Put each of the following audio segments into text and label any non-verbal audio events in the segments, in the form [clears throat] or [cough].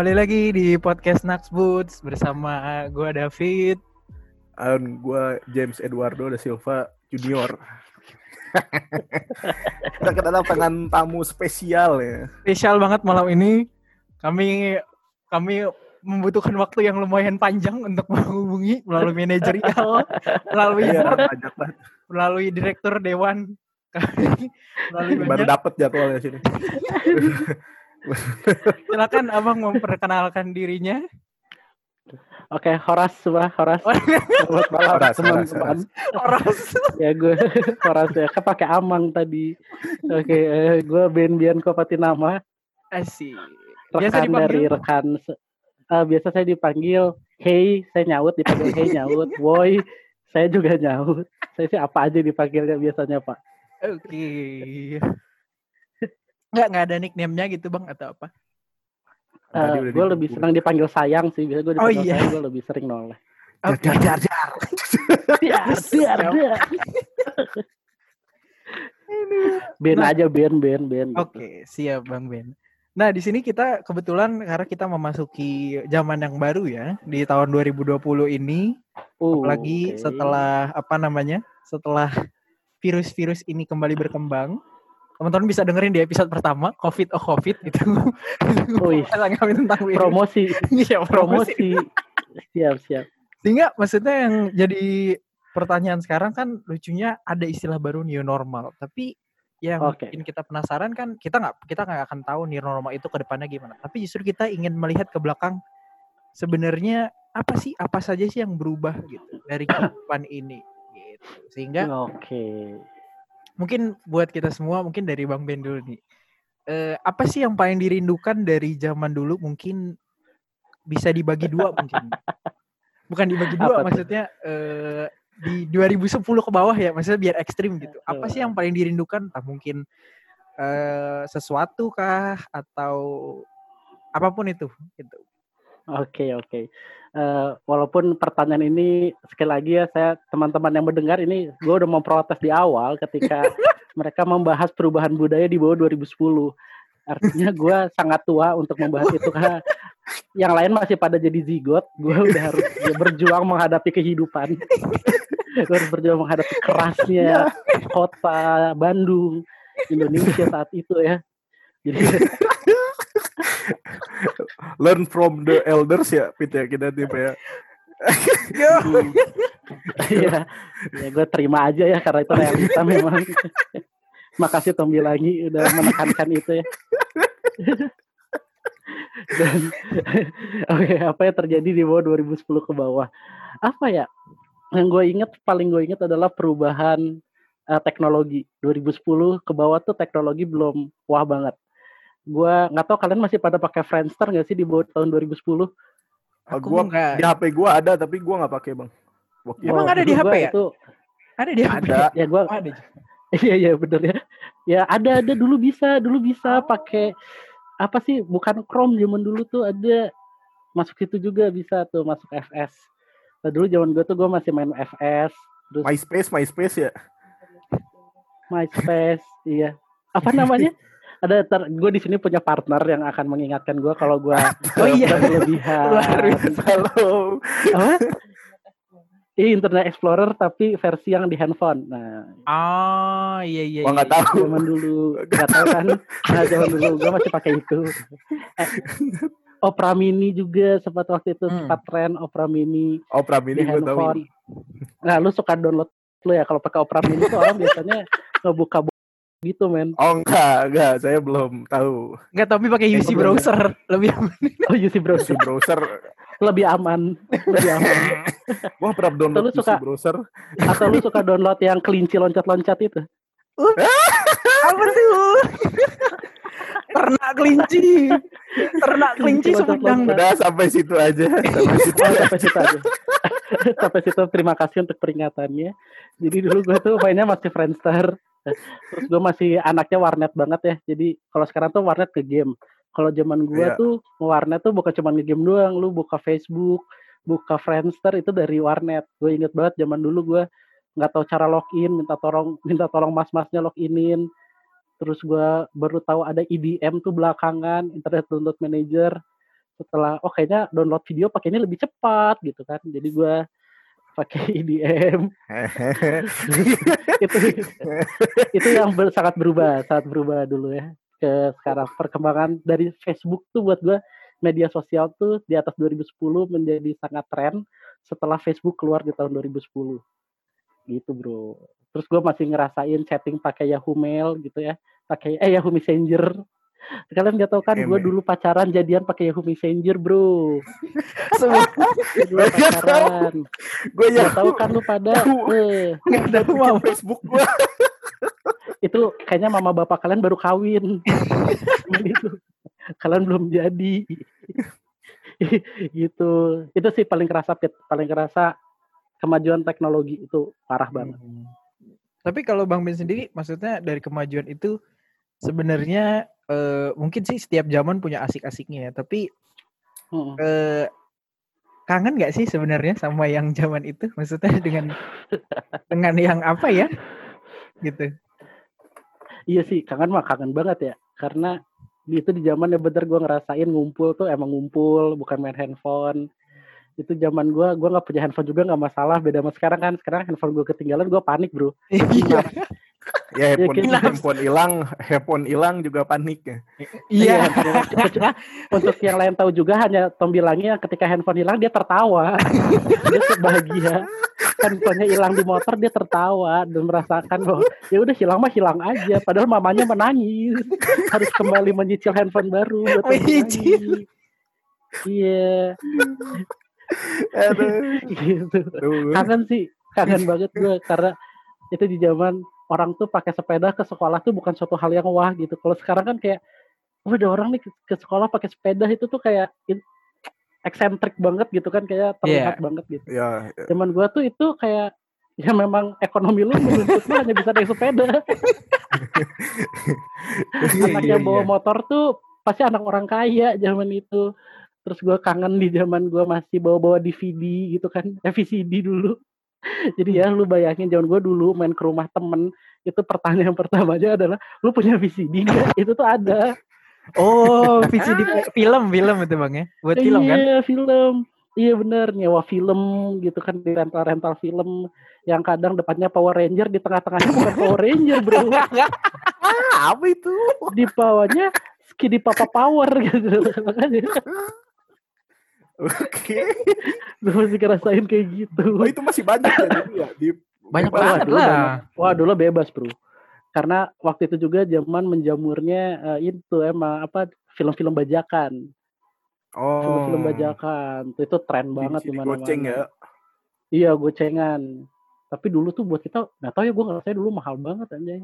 Kembali lagi di podcast Nax Boots bersama gue David. Dan gue James Eduardo da Silva Junior. [laughs] Kita kedatangan tamu spesial ya. Spesial banget malam ini. Kami kami membutuhkan waktu yang lumayan panjang untuk menghubungi melalui manajerial, [laughs] melalui Iya, [laughs] banget. melalui direktur dewan kami, melalui Baru dapet jadwalnya sini. Silakan abang memperkenalkan dirinya. Oke, Horas semua, Horas. Oh. Selamat malam Horas, teman-teman. Orang Ya gue Horas ya, kepake amang tadi. Oke, eh, gue Ben Bian Kopatinama, asik. Biasa rekan dari dipanggil rekan. eh, biasa saya dipanggil Hey, saya nyaut dipanggil Hey nyaut. Woi, saya juga nyaut. Saya sih apa aja dipanggilnya biasanya Pak. Oke. Nggak, nggak ada nickname-nya gitu bang atau apa? Eh, udah gue lebih dipukul. senang dipanggil sayang sih. Biasa gue Oh, dipanggil iya. sayang, gue lebih sering noleh. Oke. Jar, jar, jar. [laughs] Biar, biar, biar. Ben Nah. aja Ben, Ben, Ben. gitu. Oke, siap Bang Ben. Nah, di sini kita kebetulan karena kita memasuki zaman yang baru ya di tahun 2020 ini, Uh, apalagi oke. setelah apa namanya? Setelah virus-virus ini kembali berkembang. Teman-teman bisa dengerin di episode pertama COVID oh COVID itu. [laughs] Pembahasan kami tentang virus. promosi Iya, promosi. promosi siap siap Sehingga maksudnya yang jadi pertanyaan sekarang kan lucunya ada istilah baru new normal, tapi yang Oke. bikin kita penasaran kan kita nggak kita nggak akan tahu new normal itu ke depannya gimana. Tapi justru kita ingin melihat ke belakang sebenarnya apa sih apa saja sih yang berubah gitu dari kehidupan ini gitu. Sehingga oke mungkin buat kita semua mungkin dari Bang Ben dulu nih. Eh, apa sih yang paling dirindukan dari zaman dulu mungkin bisa dibagi dua mungkin. Bukan dibagi dua Apa maksudnya eh, di 2010 ke bawah ya maksudnya biar ekstrim gitu. Apa sih yang paling dirindukan? Entah mungkin eh, sesuatu kah atau apa pun itu gitu. Oke oke. Eh, walaupun pertanyaan ini sekali lagi ya saya teman-teman yang mendengar ini gue udah mau protes di awal ketika [laughs] mereka membahas perubahan budaya di bawah 2010 artinya gue sangat tua untuk membahas itu karena yang lain masih pada jadi zigot. Gue udah harus ya, berjuang menghadapi kehidupan. Gue harus berjuang menghadapi kerasnya kota Bandung Indonesia saat itu ya. Jadi [laughs] [laughs] Learn from the elders ya, Pit ya kita tipe ya. [laughs] Iya, ya gue terima aja ya karena itu realita memang. Makasih Tombi lagi udah menekankan itu ya. [laughs] Dan oke, apa yang terjadi di bawah 2010 ke bawah? Apa ya? Yang gue inget paling gue inget adalah perubahan eh, teknologi 2010 ke bawah tuh teknologi belum wah banget. Gue nggak tahu kalian masih pada pakai Friendster nggak sih di bawah tahun 2010? Ah, Aku gua nggak di HP gua ada tapi gua nggak pakai bang. Waktu Emang ada di HP gua ya? Itu ada di HP. ada. [laughs] ya gue Oh, ada. Iya iya bener ya. Ya ada ada dulu bisa dulu bisa pakai apa sih bukan Chrome zaman dulu tuh ada masuk situ juga bisa tuh masuk FS. Nah dulu zaman gue tuh gue masih main FS terus MySpace, MySpace ya. MySpace iya apa namanya [laughs] ada ter, gue di sini punya partner yang akan mengingatkan gue kalau gue [laughs] Oh iya. berlebihan. Luar biasa. Halo. Apa? Ini Internet Explorer tapi versi yang di handphone. Nah, Oh, iya iya. Gua iya, nggak iya. tahu. zaman dulu nggak tahu kan [laughs] nah, zaman dulu gue masih pakai itu Eh, Opera Mini juga sempat waktu itu Hmm. sempat tren Opera Mini Opera di Mini gua tahu. handphone nah lu suka download lu ya kalau pakai Opera Mini tuh orang biasanya ngebuka bu- gitu men Oh enggak, enggak, saya belum tahu. Enggak, tapi pakai UC browser lebih [laughs] aman. oh UC browser browser, lebih aman lebih aman [laughs] gua pernah download Lu si suka- browser. atau lu suka download yang kelinci loncat-loncat itu Apa tuh? Ternak kelinci. Ternak kelinci loncat-loncat. Udah sampai situ aja, [laughs] sampai situ. Oh, sampai situ aja. sampai situ terima kasih untuk peringatannya. Jadi dulu gue tuh mainnya masih Friendster. Terus gue masih anaknya warnet banget ya. Jadi kalau sekarang tuh warnet ke game. Kalau zaman gue Iya. tuh warnet tuh bukan cuma nge-game doang, lu buka Facebook, buka Friendster itu dari warnet. Gue inget banget zaman dulu gue nggak tahu cara login, minta tolong [laughs] minta tolong mas-masnya loginin. Terus gue baru tahu ada IDM tuh belakangan, Internet Download Manager. setelah oh kayaknya download video pakai ini lebih cepat gitu kan jadi gue pakai IDM itu itu yang ber- sangat berubah sangat berubah dulu ya ke sekarang. Perkembangan dari Facebook tuh buat gue media sosial tuh di atas 2010 menjadi sangat tren setelah Facebook keluar di tahun 2010 gitu bro. Terus gue masih ngerasain chatting pakai Yahoo Mail gitu ya pakai eh Yahoo Messenger kalian nggak tahu kan gue dulu pacaran jadian pakai Yahoo Messenger bro. [laughs] Semua dulu Nggak tahu. pacaran. Gue ya nggak tahu kan lu pada eh, nggak ada bikin mau. Facebook gue. [laughs] itu kayaknya mama bapak kalian baru kawin. Cuman [laughs] itu kalian belum jadi. Gitu. Itu sih paling kerasa Pit. paling kerasa kemajuan teknologi itu parah banget. Tapi kalau Bang Ben sendiri, maksudnya dari kemajuan itu sebenarnya eh, mungkin sih setiap zaman punya asik-asiknya ya. Tapi Mm. eh, kangen nggak sih sebenarnya sama yang zaman itu? Maksudnya dengan dengan yang apa ya? Gitu. iya sih kangen mah kangen banget ya karena itu di zaman yang bener gue ngerasain ngumpul tuh emang ngumpul bukan main handphone itu zaman gue gue nggak punya handphone juga nggak masalah beda sama sekarang kan sekarang handphone gue ketinggalan gue panik bro Iya. Ya handphone kayak gitu. handphone hilang, handphone hilang juga panik ya. Iya. Untuk- untuk yang lain tahu juga hanya Tom bilangnya ketika handphone hilang dia tertawa dia bahagia handphonenya hilang di motor dia tertawa dan merasakan bahwa ya udah hilang mah hilang aja padahal mamanya menangis harus kembali menyicil handphone baru buat beli Menyicil. iya Aduh. gitu. Kangen sih kangen banget gue karena itu di zaman orang tuh pakai sepeda ke sekolah tuh bukan suatu hal yang wah gitu. Kalau sekarang kan kayak oh, ada orang nih ke, sekolah pakai sepeda itu tuh kayak eksentrik banget gitu kan kayak terlihat banget gitu. Ya, ya. zaman gua tuh itu kayak ya memang ekonomi lu menuntut lu hanya bisa naik sepeda. [laughs] Anak iya, yang bawa iya. motor tuh pasti anak orang kaya zaman itu terus gua kangen di zaman gua masih bawa-bawa DVD gitu kan [laughs] VCD dulu. Jadi ya lu bayangin zaman gua dulu main ke rumah temen itu pertanyaan [laughs] pertamanya adalah lu punya VCD nggak? Itu tuh ada. Oh, VCD film film itu Bang ya. Buat film kan? iya film. Iya bener nyewa film gitu kan di rental rental film yang kadang depannya Power Ranger di tengah-tengahnya bukan Power Ranger bro. Ah, [laughs] apa itu? di bawahnya Skidi Papa Power gitu Oke. [laughs] gue masih ngerasain kayak gitu Oh, itu masih banyak ya dulu ya di Banyak banget dulu lah. banyak. wah dulu bebas bro karena waktu itu juga zaman menjamurnya eh, itu emang apa film-film bajakan Oh. film-film bajakan tuh itu tren banget di di mana-mana goceng ya. iya gocengan tapi dulu tuh buat kita nggak tahu ya gue ngerasain dulu mahal banget anjay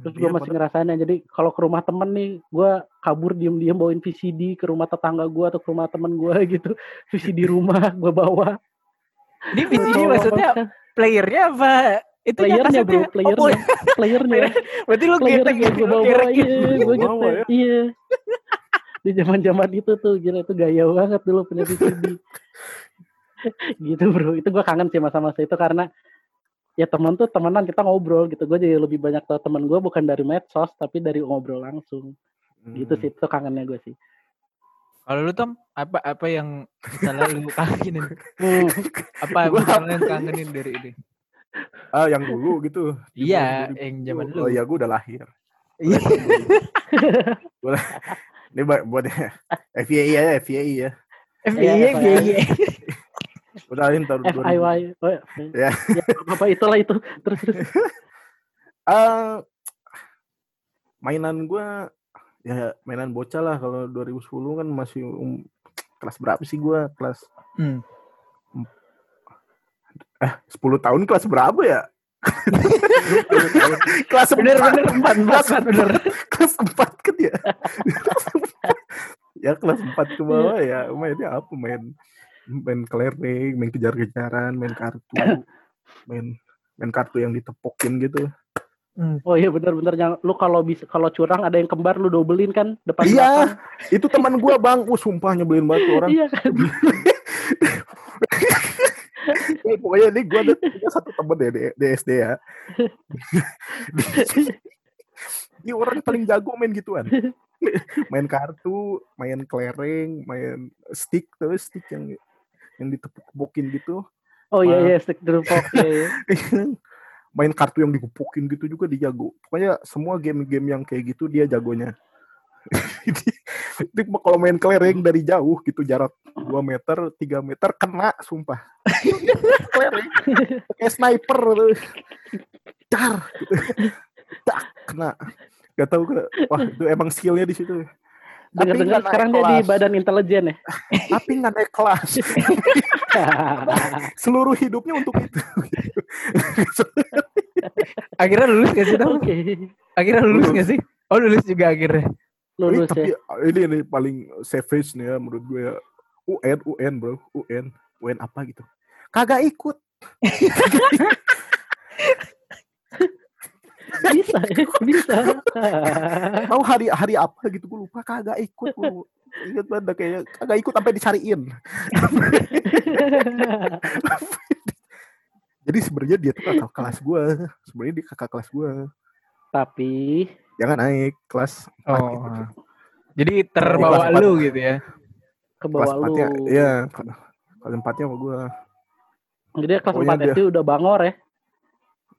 terus gue Iya, masih ngerasain jadi kalau ke rumah temen nih gue kabur diem-diem bawain VCD ke rumah tetangga gue atau ke rumah temen gue [laughs] gitu. VCD rumah [laughs] gue bawa. Ini VCD Bawa- maksudnya playernya apa? Itu playernya bro. playernya. Playernya. [laughs] Berarti lu playernya getek gue bawa bawa iya gue Bawa gitu ya. iya. Di zaman zaman itu tuh gila itu gaya banget dulu punya VCD gitu bro. Itu gue kangen sih masa-masa itu karena ya teman tuh temenan kita ngobrol gitu gue jadi lebih banyak tau teman gue bukan dari medsos tapi dari ngobrol langsung gitu Hmm. sih itu kangennya gue sih Kalau lu Tom, apa apa yang misalnya lu kangenin? Hmm. [laughs] Apa misalnya yang kangenin dari ini? Ah, yang dulu gitu. Iya, 2010. yang zaman Oh dulu. iya, gue udah lahir. Iya. [laughs] Ini buat buat FYI ya, FYI ya. FBY, Iya, Udah lahir tahun 2000. FIY oh, Ya. ya apa itulah itu terus terus [laughs] Eh, mainan gua ya mainan bocah lah kalau 2010 kan masih um, kelas berapa sih gua kelas Hmm. eh 10 tahun kelas berapa ya [laughs] kelas Bener empat. bener empat kelas empat bener. [laughs] kelas 4 kan ya ya kelas 4 ke bawah ya mainnya apa main main kelereng main kejar-kejaran main kartu [coughs] main main kartu yang ditepokin gitu oh iya benar-benar yang lu kalau bisa kalau curang ada yang kembar lu dobelin kan depan Iya, belakang. itu teman gua bang, uh sumpah nyebelin banget tuh orang. iya kan Eh, [laughs] pokoknya ini gue ada punya satu temen ya di, di SD ya. [laughs] Ini orang paling jago main gituan. main kartu, main kelereng, main stick terus stick yang yang ditepuk-tepukin gitu. Oh iya iya stick drupok ya. ya. main kartu yang dikupukin gitu juga dia jago. Pokoknya semua game-game yang kayak gitu dia jagonya. [laughs] Itu kalau main kelereng dari jauh gitu jarak 2 meter, 3 meter kena sumpah. [laughs] kelereng [laughs] kayak sniper. Dar gitu. Tak kena. Gak tahu ke wah itu emang skillnya di situ. Dengar-dengar sekarang dia di badan intelijen ya. [laughs] Tapi nggak naik kelas. [laughs] Seluruh hidupnya untuk itu. [laughs] Akhirnya lulus gak sih? Oke. Akhirnya lulus Lulus. gak sih? Oh lulus juga akhirnya. Ini, Lulus tapi ya. ini nih paling savage nih ya menurut gue ya. UN, UN bro, UN, UN apa gitu. Kagak ikut. Bisa ya, [laughs] bisa. Tahu hari hari apa gitu gue lupa kagak ikut. Gue ingat banget kayak kagak ikut sampai dicariin. [laughs] Jadi sebenarnya dia tuh kakak kelas gue. Sebenarnya dia kakak kelas gue. Tapi Jangan naik kelas 4 Oh. gitu. Jadi terbawa kelas empat. lu gitu ya. ke Kelas bawah lu. 4-nya, iya. Kelas 4-nya sama gue. Jadi kelas Pokoknya 4 dia- SD udah bangor ya.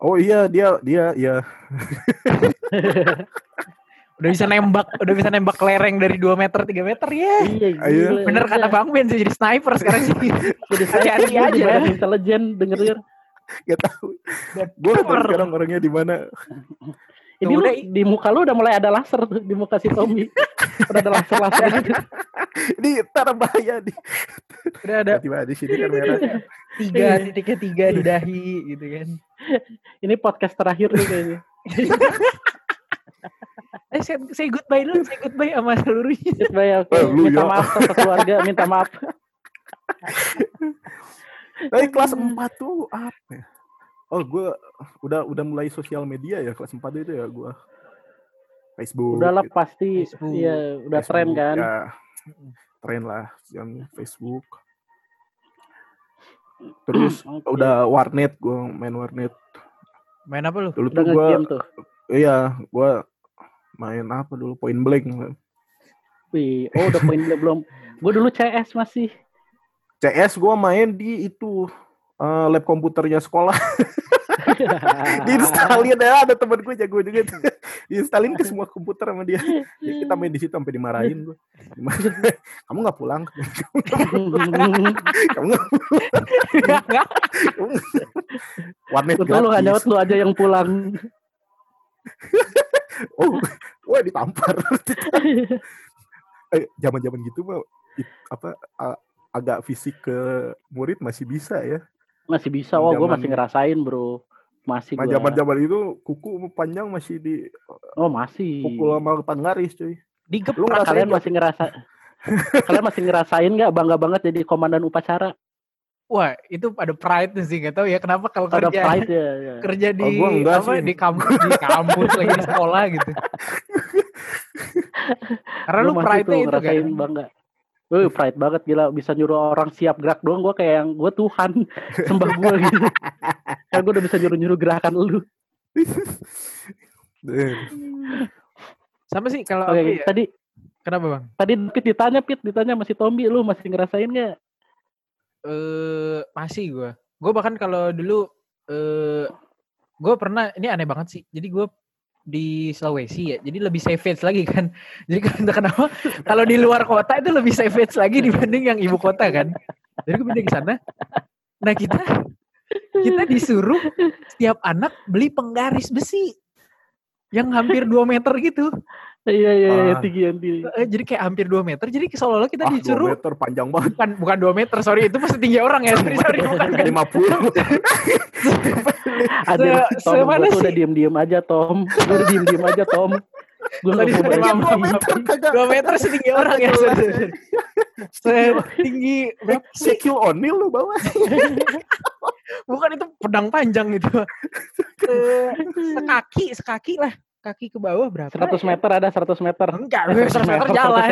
Oh iya dia dia ya [laughs] Udah bisa nembak, udah bisa nembak kelereng dari 2 meter, 3 meter ya. Iya, gila. Bener kata Iya. Bang Ben sih jadi sniper sekarang sih. Jadi di aja. intelijen denger denger. gak tahu. Gue sekarang orangnya di mana. Ini lu, Udah, di muka lu udah mulai ada laser tuh di muka si Tommy. [laughs] udah ada laser-laser gitu. Ini ntar bahaya nih. Udah ada Tiba-tiba di sini kan merah. tiga titiknya tiga di dahi gitu kan. Ini podcast terakhir nih kayaknya. [laughs] Eh say, say goodbye dulu, say goodbye sama seluruhnya. Goodbye, oke. Oh, lu minta ya. maaf sama keluarga, minta maaf. Dari kelas 4 tuh apa ya? Oh gue udah udah mulai sosial media ya kelas 4 itu ya gue. Facebook. Udahlah gitu. pasti Facebook. iya udah tren kan. Ya, tren lah yang Facebook. Terus Oke. udah warnet gue main warnet. Main apa lu? Dulu udah tuh gue iya gue main apa dulu point blank. Wih, oh udah poin belum. Gue dulu CS masih. CS gue main di itu eh, lab komputernya sekolah. [laughs] Diinstalin ya ada temen gue jago juga tuh. Diinstalin ke semua komputer sama dia. Ya, kita main di situ sampai dimarahin gue. [laughs] Kamu nggak pulang? Kamu nggak warnet Untung lu gak gratis. nyaut lu aja yang pulang. Oh, wah ditampar. Eh, Zaman-zaman gitu mah apa agak fisik ke murid masih bisa ya. Masih bisa. Oh, gue Zaman- masih ngerasain, Bro. Masih Nah, gua. zaman-zaman itu kuku panjang masih di Oh, masih. pukul sama panggaris cuy. Digep Lu Kalian nggak? masih ngerasa [laughs] Kalian masih ngerasain nggak bangga banget jadi komandan upacara? Wah, itu ada pride sih, gak tahu ya kenapa kalau Ada kerja pride ya. ya. kerja di Oh, gua apa sih. di kampus di kampus lagi di sekolah gitu. [laughs] Karena lu masih pride itu ngerasain kan. bangga. Wih, pride banget gila bisa nyuruh orang siap gerak doang gue kayak yang gue Tuhan [laughs] sembah gue gitu. Kan gue udah bisa nyuruh-nyuruh gerakan lu. [laughs] Sama sih kalau Oke, aku ya. tadi Kenapa, Bang? tadi Pit ditanya Pit ditanya masih Tombi lu masih ngerasain nggak? Eh masih gua. Gua bahkan kalau dulu eh gua pernah ini aneh banget sih. Jadi gua di Sulawesi ya. Jadi lebih savage lagi kan. [laughs] Jadi kenapa kalau di luar kota itu lebih savage lagi dibanding yang ibu kota kan. Jadi gue pindah ke sana. Nah, kita kita disuruh setiap anak beli penggaris besi yang hampir 2 meter gitu. Iya iya iya Ah. tinggi yang tinggi. Eh, Jadi kayak hampir 2 meter. Jadi seolah-olah kita ah, 2 disuruh meter panjang banget. bukan bukan 2 meter, sorry itu pasti tinggi orang ya. Sorry, sorry, bukan, bukan. 50. [laughs] Ada Tom, gue tuh udah diem-diem aja Tom. Gue udah diem-diem aja Tom. Gue ngomong. maaf. kagak. 2 meter setinggi orang ya. Setinggi sih? Shaquille O'Neal lu bawa. [laughs] Bukan itu pedang panjang gitu. [laughs] Eh, sekaki, sekaki lah. Kaki ke bawah berapa? 100 ya? meter ada 100 meter. Enggak, 100 meter jalan.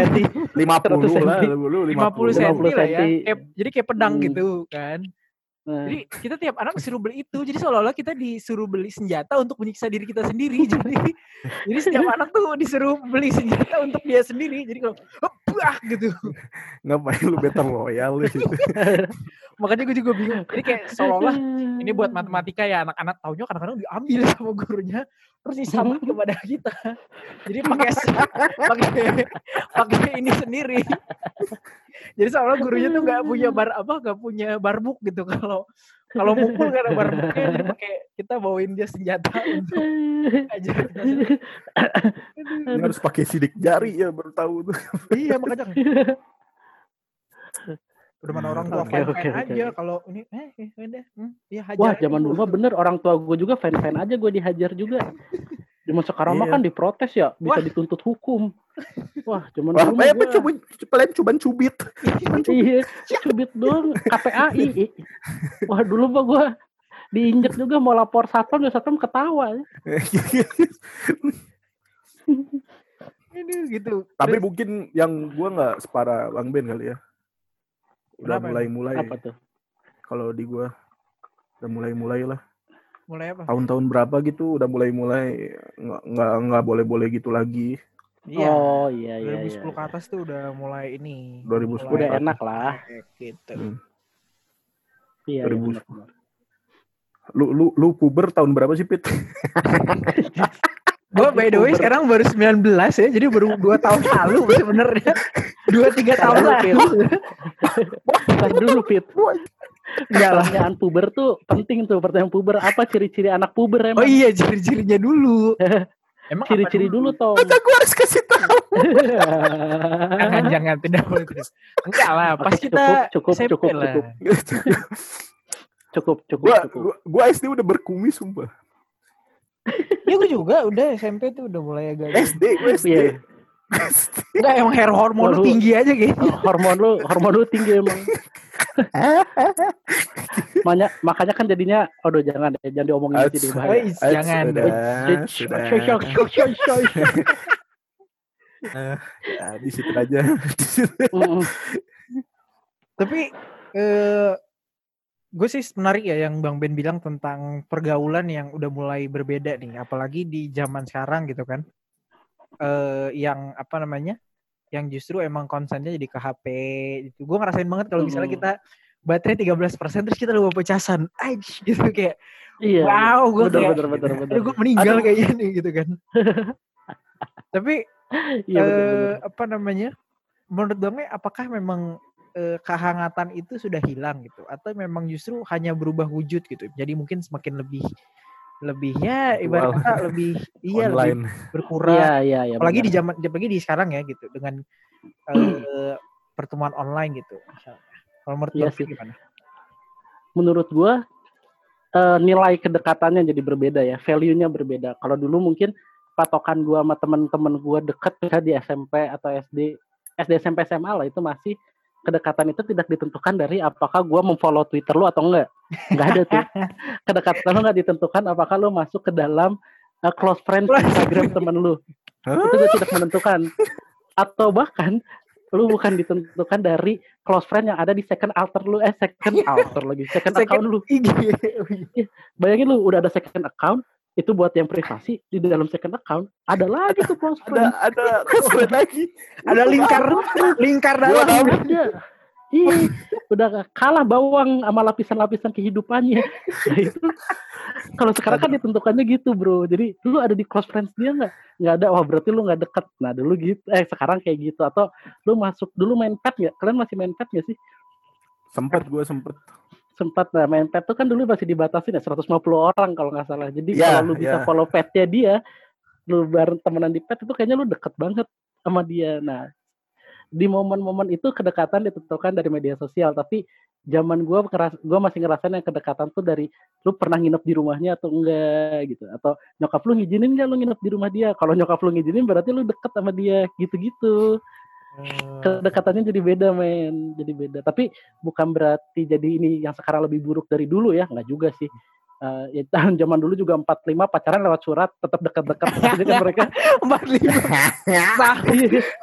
50 lah senti. lu, lu 50 cm 50 lah ya. senti. Kayak- jadi kayak pedang Hmm. gitu kan. Nah, Jadi kita tiap anak disuruh beli itu. Jadi seolah-olah kita disuruh beli senjata untuk menyiksa diri kita sendiri. [laughs] Jadi jadi setiap anak tuh disuruh beli senjata untuk dia sendiri. Jadi kalau bah gitu. Ngapain lu battle loyal lu gitu. [laughs] Makanya gue juga bingung. Jadi kayak seolah-olah ini buat matematika ya anak-anak taunya kadang-kadang diambil [laughs] sama gurunya terus disamain [laughs] kepada kita. Jadi pakai pakai [laughs] pakai ini sendiri. Jadi seolah gurunya tuh nggak punya bar apa nggak punya barbuk gitu kalau kalau mukul gak ada barbuknya jadi pakai kita bawain dia senjata untuk aja harus pakai sidik jari ya baru tahu tuh. iya makanya udah mana orang tua fine oke, fine oke. aja kalau ini eh eh udah hmm, ya hajar Wah, aja. zaman dulu mah bener orang tua gue juga fan-fan aja gue dihajar juga. Zaman sekarang mah Iya. kan diprotes ya, bisa Wah. dituntut hukum. Wah, zaman Wah, dulu mah apa cuma paling cuman cubit. Iya, cubit doang KPAI. Wah, dulu mah gua diinjek juga mau lapor satpam ya satpam ketawa. ini gitu Tapi Terus, mungkin yang gua nggak separah Bang Ben kali ya. Udah Kenapa mulai-mulai. Apa tuh? Kalau di gua udah mulai-mulai lah. mulai apa Tahun-tahun berapa gitu udah mulai-mulai nggak nggak nggak boleh-boleh gitu lagi. iya Oh, iya iya 2010 iya. ke atas tuh udah mulai ini 2010 mulai Udah enak lah. gitu Hmm. Iya, iya 2010. benar, benar. Lu lu lu puber tahun berapa sih Pit? Gua by the way sekarang baru 19 ya, jadi baru 2 tahun lalu sebenarnya. [laughs] 2 3 tahun lalu. Bentar dulu, Fit. Enggak lah. Pertanyaan puber tuh penting tuh. Pertanyaan puber apa ciri-ciri anak puber Oh emang? iya, ciri-cirinya dulu. [laughs] Emang Ciri-ciri dulu toh. Masa gua harus kasih tahu. Jangan jangan tidak boleh. Enggak lah, pas Oke, kita cukup, cukup, cukup, lah. cukup. [laughs] Cukup, cukup, gua, cukup. gua gua SD udah berkumis sumpah. Ya gue juga udah SMP tuh udah mulai agak SD, gua SD. Iya. Enggak emang hair hormon lu tinggi aja gitu. hormon lu hormon lu tinggi emang [laughs] makanya makanya kan jadinya aduh jangan deh jangan diomongin Ats. gitu bahaya jangan. Sudah. Nah, di situ aja. Tapi eh gue sih menarik ya yang Bang Ben bilang tentang pergaulan yang udah mulai berbeda nih, apalagi di zaman sekarang gitu kan. Eh yang apa namanya? Yang justru emang konsennya jadi ke HP gitu. Gue ngerasain banget kalau misalnya kita baterai 13% terus kita lupa pecahan. Aish, gitu kayak iya wow, gue kayak bener bener bener gue meninggal Aduh. kayak gini gitu kan. [laughs] Tapi iya bener bener eh, apa namanya? Menurut Bang Mei, apakah memang eh, kehangatan itu sudah hilang gitu atau memang justru hanya berubah wujud gitu. Jadi mungkin semakin lebih lebihnya ibarat kata lebih [laughs] iya lebih berkurang. iya iya iya apalagi di bener. zaman apalagi di sekarang ya gitu dengan [clears throat] eh, pertemuan online gitu. Kalau menurut Mei sih. gimana? menurut gua eh, nilai kedekatannya jadi berbeda ya value-nya berbeda kalau dulu mungkin patokan gua sama teman-teman gua deket ya di SMP atau SD SD SMP SMA lah itu masih kedekatan itu tidak ditentukan dari apakah gua memfollow Twitter lu atau enggak. Enggak ada tuh [laughs] kedekatan lu enggak ditentukan apakah lu masuk ke dalam eh, close friends Close Instagram temen lu. Itu juga tidak menentukan. Atau bahkan lu bukan ditentukan dari close friend yang ada di second alter lu eh second alter lagi second, Second account lu. IG. bayangin lu udah ada second account itu buat yang privasi di dalam second account ada lagi tuh close Ada friend ada cosplay lagi. Ada lingkar lingkar dalam. ada Ih, udah kalah bawang sama lapisan-lapisan kehidupannya. Nah, itu kalau sekarang kan ditentukannya gitu, bro. Jadi lu ada di close friends dia nggak? Nggak ada. Wah berarti lu nggak deket. Nah dulu gitu. Eh sekarang kayak gitu. Atau lu masuk dulu main pet nggak? Kalian masih main pet nggak sih? Sempet gua sempet. Sempat nah, main pet tuh kan dulu masih dibatasin ya 150 orang kalau nggak salah. Jadi Iya, kalau lu bisa iya. follow petnya dia, lu bareng temenan di pet itu kayaknya lu deket banget sama dia. Nah di momen-momen itu kedekatan ditentukan dari media sosial tapi zaman gua keras gua masih ngerasain yang kedekatan tuh dari lu pernah nginep di rumahnya atau enggak gitu atau nyokap lu ngizinin nggak lu nginep di rumah dia kalau nyokap lu ngizinin berarti lu deket sama dia gitu-gitu. Kedekatannya jadi beda men. Jadi beda. Tapi bukan berarti jadi ini yang sekarang lebih buruk dari dulu ya. Nggak juga sih. Eh, ya tahun zaman dulu juga 45 pacaran lewat surat tetap dekat-dekat Jadi kan mereka. [laughs] Empat lima. Sah.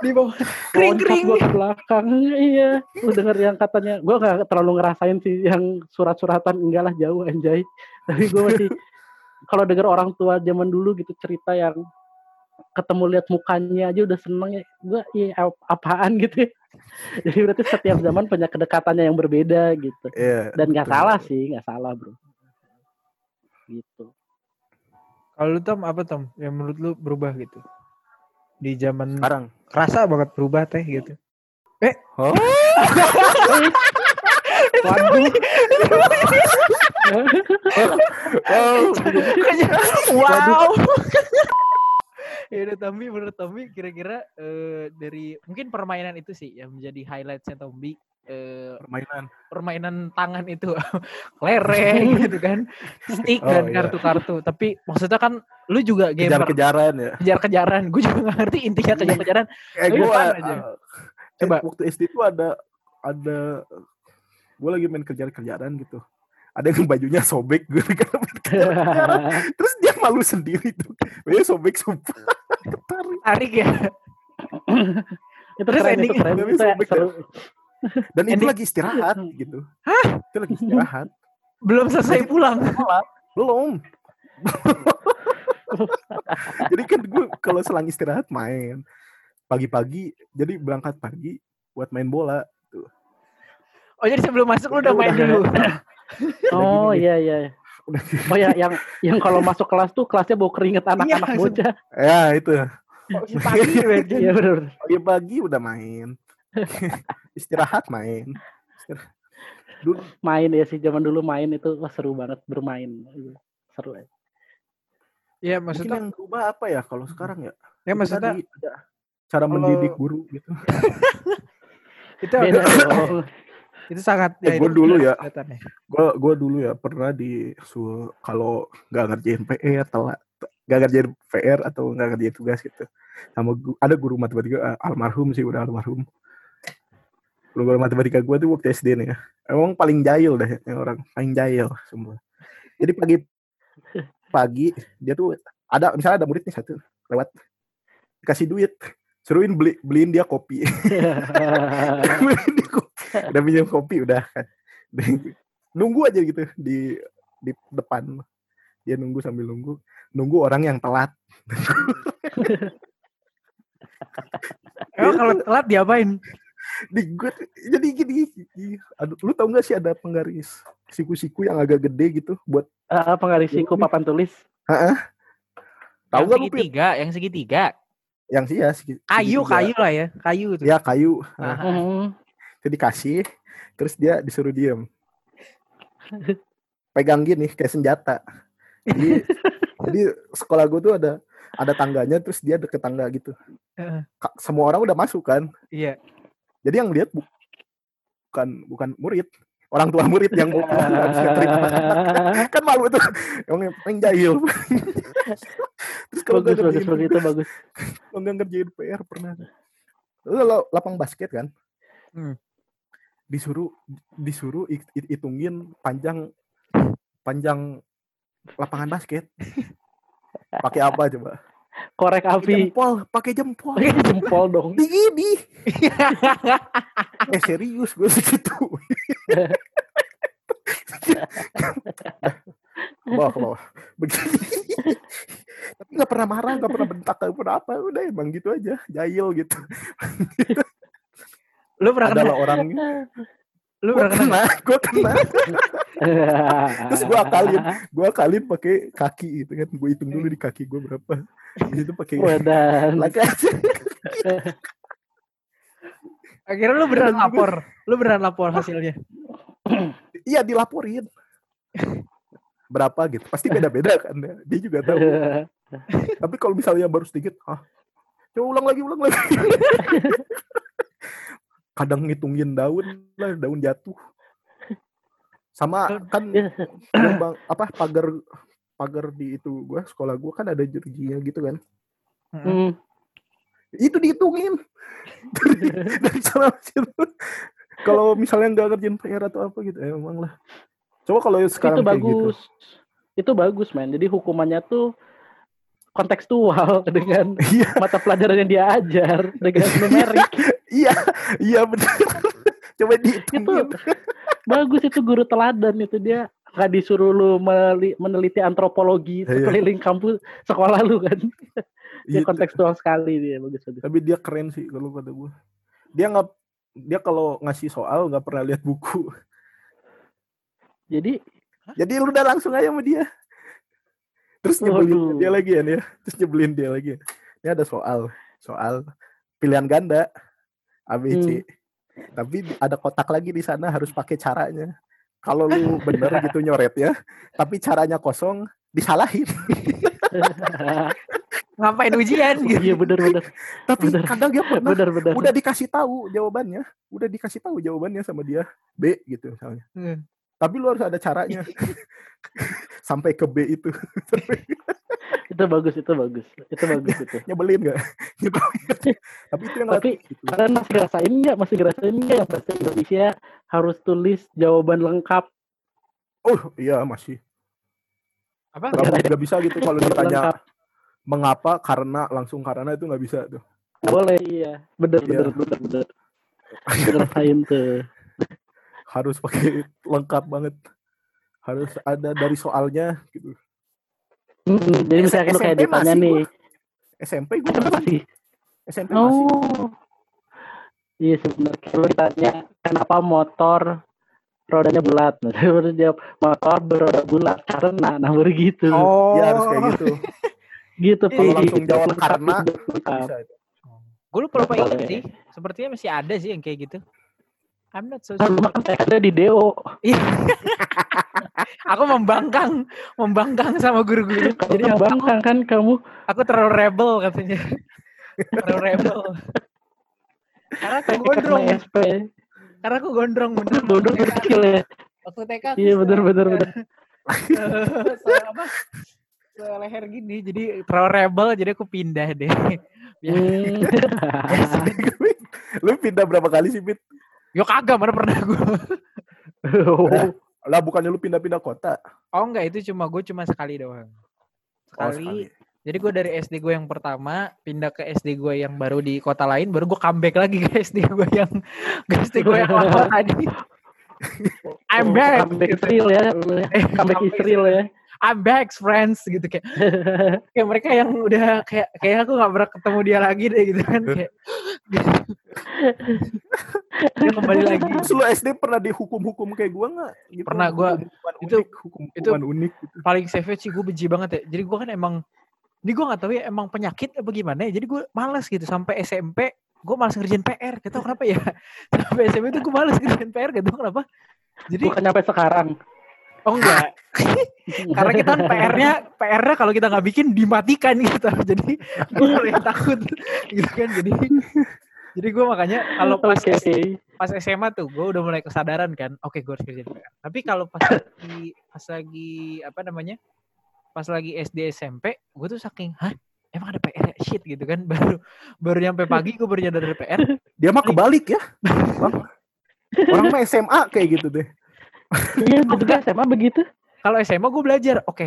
Di bawah. Kring loncat kring. gua ke belakang. Iya. Lu denger yang katanya. Gua gak terlalu ngerasain sih yang surat-suratan. Enggak lah jauh anjay. Tapi gua masih kalau denger orang tua zaman dulu gitu cerita yang ketemu lihat mukanya aja udah seneng ya gua iya ap- apaan [laughs] gitu ya. jadi berarti setiap zaman punya kedekatannya yang berbeda gitu Iya, dan nggak betul. salah sih nggak salah bro gitu Kalau lu Tom apa Tom yang menurut lu berubah gitu? Di zaman Sekarang. kerasa banget berubah teh gitu. Oh, [laughs] waduh oh, wow. Ya udah Tombi menurut Tombi kira-kira eh, dari mungkin permainan itu sih yang menjadi highlightnya Tombi eh, permainan. permainan tangan itu [laughs] lereng gitu kan stick Oh, dan iya. kartu-kartu tapi maksudnya kan lu juga gamer Kejar-kejaran ya. kejar-kejaran gue juga gak ngerti intinya kejar-kejaran Eh, aja. eh, Coba. eh, waktu SD tuh ada ada gue lagi main kejar-kejaran gitu. Ada yang bajunya sobek gue kan main [laughs] kejar-kejaran. Terus dia malu sendiri tuh. Dia sobek sumpah. Ketarik. tarik ya [coughs] itu Terus itu ending- keren Tapi itu sobek seru Dan itu Ending- lagi istirahat gitu. Hah? Itu lagi istirahat. belum selesai pulang Belum. [laughs] jadi kan gue kalau selang istirahat main pagi-pagi jadi berangkat pagi buat main bola oh jadi sebelum masuk lu udah Udah, main dulu [laughs] [laughs] oh iya iya. Udah [laughs] oh ya yang yang kalau masuk kelas tuh kelasnya bau keringet anak-anak Iya, bocah. Ya itu. Oh, pagi Wedgen. iya benar pagi-pagi udah main. [laughs] Istirahat main. Istirahat. dulu main ya sih. Zaman dulu main itu wah, seru banget. Bermain. Iya, seru ya. Iya mungkin maksudnya yang berubah apa ya kalau sekarang ya? Ya maksudnya tadi ada cara mendidik guru gitu. Itu beda agak- itu sangat Eh, ya, itu dulu ya. kelihatannya. gua gua dulu ya pernah disuruh kalau nggak ngerjain PR telat nggak ngerjain PR atau nggak ngerjain tugas gitu. Sama ada guru matematika eh, almarhum sih udah almarhum. Guru guru matematika gua tuh waktu SD nih ya. Emang paling jahil deh yang orang paling jahil semua. Jadi pagi pagi dia tuh ada misalnya ada murid nih satu lewat kasih duit suruhin beli beliin dia kopi. [laughs] [laughs] Beliin dia kopi [laughs] udah minum kopi udah. Kan nunggu aja gitu di di depan. Dia nunggu sambil nunggu. Nunggu orang yang telat. [laughs] Emang kalau telat diapain? Di gue jadi gini gini, aduh, lu tau gak sih ada penggaris siku-siku yang agak gede gitu buat Ah, penggaris siku papan tulis. Tahu yang gak lu segitiga yang segitiga. Yang sih ya segi- kayu segitiga. kayu lah ya kayu itu ya kayu. Nah, Ah. Hmm. Itu dikasih terus dia disuruh diem. Pegang gini kayak senjata. Jadi [laughs] jadi sekolah gue tuh ada ada tangganya terus dia deket tangga gitu. Ka- semua orang udah masuk kan? Iya. Jadi yang lihat bu- bukan bukan murid. Orang tua murid yang [laughs] mau [laughs] kan malu tuh. Yang yang jahil. Terus kalau bagus bagus ngerjain begitu bagus. Kalau nggak ngerjain PR pernah. Lu lapang basket kan? Hmm. Disuruh disuruh hit- hit- hitungin panjang panjang lapangan basket. [laughs] Pakai apa coba? Korek api. jempol pakai jempol. Pakai jempol dong. Di gini eh serius gue segitu. [laughs] Bawah ke bawah. Begini. Tapi nggak pernah marah nggak pernah bentak nggak pernah apa. Udah emang gitu aja. Jahil gitu [laughs] lu pernah kena adalah orang lu gue pernah kena kena gue [laughs] kena. Terus gue akalin gue akalin pakai kaki gitu kan. Gue hitung dulu di kaki gue berapa. Di situ pakai aja [laughs] akhirnya lu beneran lapor. Lu beneran lapor hasilnya. Iya dilaporin. Berapa gitu. Pasti beda-beda kan dia juga tahu. [laughs] Tapi kalau misalnya baru sedikit ah coba ulang lagi ulang lagi kadang ngitungin daun lah daun jatuh. Sama kan [clears throat] gerbang apa pagar pagar di itu gua sekolah gua kan ada jerujinya gitu kan. Hmm. itu dihitungin. [laughs] Dari, dari sana situ. kalau misalnya nggak ngerjain PR atau apa gitu emang lah. Coba kalau sekarang itu kayak gitu. bagus. Itu bagus men. Jadi hukumannya tuh kontekstual [laughs] dengan Iya, mata pelajaran yang dia ajar dengan numerik iya, iya benar. Coba itu dihitungin. bagus itu guru teladan itu dia nggak disuruh lu meneliti antropologi Iya. sekeliling kampus sekolah lu kan dia Gitu. kontekstual sekali dia bagus bagus Tapi dia keren sih kalau kata gue. Dia nggak dia kalau ngasih soal nggak pernah lihat buku. jadi Jadi lu udah langsung aja sama dia. Terus nyebelin Waduh. dia lagi ya, ya. Terus nyebelin dia lagi. Ini ada soal, soal pilihan ganda ABC. Tapi di- ada kotak lagi di sana harus pakai caranya. Kalau lu [laughs] bener gitu nyoret ya, tapi caranya kosong, disalahin. [laughs] Ngapain ujian gitu. [laughs] iya benar benar Tapi Bener. kadang dia pernah benar benar udah dikasih tahu jawabannya, udah dikasih tahu jawabannya sama dia B gitu misalnya. Hmm. Tapi lu harus ada caranya sampai ke B itu. [laughs] itu bagus itu bagus itu bagus itu Nyebelin gak? [laughs] Tapi itu yang Tapi- gitu. kalian masih ngerasain nggak masih ngerasain nggak yang bahasa Indonesia harus tulis jawaban lengkap Oh iya masih. Apa? Gak, nggak bisa gitu kalau Jawaban ditanya lengkap mengapa karena langsung karena itu nggak bisa tuh. boleh iya bener Iya. bener bener bener ngerasain tuh [laughs] Harus pakai lengkap banget. Harus ada dari soalnya gitu. Mm, jadi misalnya lu kayak ditanya masih nih SMP gue masih. sih SMP masih. oh iya sebenarnya kalau ditanya kenapa motor rodanya bulat nah baru jawab motor beroda bulat karena nah baru gitu Oh. Iya harus kayak gitu. [laughs] gitu Kalau Pi. langsung jawab Lengkap, karena. Gue lupa lupa inget Boleh. sih. Sepertinya masih ada sih yang kayak gitu. I'm not so Kan sure. makan ada di Deo Iya. aku membangkang, membangkang sama guru-guru. jadi Jadi aku, bangkang kan kamu aku terlalu rebel katanya. terlalu rebel. Karena aku gondrong, karena SP karena aku gondrong bener. Bodoh kecil ya Waktu TK Iya, bener, bener, bener. [laughs] se- se apa? Seleher gini, jadi terlalu rebel, jadi aku pindah deh. Hmm. [laughs] Lu pindah berapa kali sih, Pit? Yo kagak, mana pernah gue. [laughs] Lah bukannya lu pindah-pindah kota? Oh enggak, itu cuma gue cuma sekali doang. Oh, Sekali. Jadi gue dari SD gue yang pertama pindah ke SD gue yang baru di kota lain, baru gue comeback lagi ke SD gue yang [laughs] ke SD gue yang lama tadi. [laughs] I'm back. Comeback. Israel ya. Eh, Comeback comeback Israel ya. I'm back friends gitu kayak [laughs] kayak mereka yang udah kayak kayak aku nggak pernah ketemu dia lagi deh gitu kan kayak [laughs] dia kembali lagi. Terus lu SD pernah dihukum-hukum kayak gua nggak? Gitu, Pernah, gua- hukuman itu- unik, hukum-hukuman unik gitu. paling savage sih gue benci banget ya. Jadi gue kan emang ini gue nggak tahu ya emang penyakit apa gimana ya. Jadi gue malas gitu. Sampai SMP gue malas ngerjain PR gak tau kenapa ya. [laughs] Sampai SMP itu gue malas ngerjain PR gak tau kenapa. Jadi Bukan sampai sekarang. Oh enggak [laughs] karena kita PR-nya PR-nya kalau kita nggak bikin dimatikan gitu [laughs] jadi gue yang takut gitu kan jadi jadi gue makanya kalau pas Oke. pas SMA tuh gue udah mulai kesadaran kan oke gue harus kerjain PR tapi kalau pas lagi pas lagi apa namanya pas lagi SD SMP gue tuh saking hah emang ada PR shit gitu kan [laughs] baru baru nyampe pagi gue baru nyadar ada PR Dia mah kebalik ya. Bang. Orang mah SMA kayak gitu deh. Iya, gue juga SMA begitu. kalau SMA gue belajar oke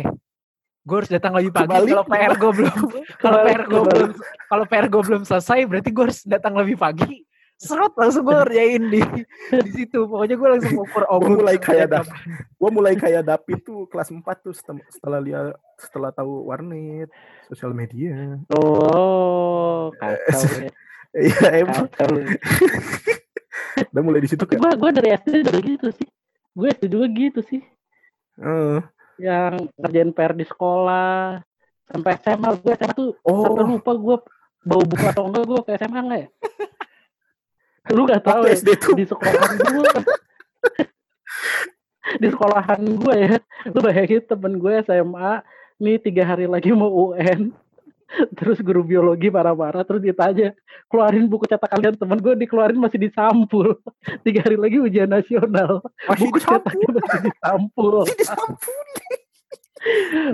gue harus datang lebih pagi kalau PR gue belum kalau PR gue belum kalau PR gue belum selesai berarti gue harus datang lebih pagi serot langsung gue ngerjain di di situ pokoknya gue langsung over over mulai kayak dah. Gua mulai kayak Dapi tuh kelas 4 tuh setelah lihat setelah tahu warnet, sosial media. Oh, kacau [laughs] ya. Iya, emang Kacau. [laughs] udah mulai di situ kan. gue gue dari SD udah gitu sih. Gue juga gitu sih. Eh, Yang ngerjain PR di sekolah. Sampai SMA gue SMA tuh sampai oh, lupa gue bau buku atau enggak gue ke SMA enggak ya? [laughs] Lu gak tahu ya, SD tuh di sekolahan gue [laughs] di sekolahan gue ya lu bayangin temen gue SMA nih tiga hari lagi mau UN [laughs] terus guru biologi marah-marah terus ditanya keluarin buku cetak kalian temen gue dikeluarin masih disampul. [laughs] Tiga hari lagi ujian nasional. Masih buku disampul. cetaknya masih disampul. Masih disampul. [laughs]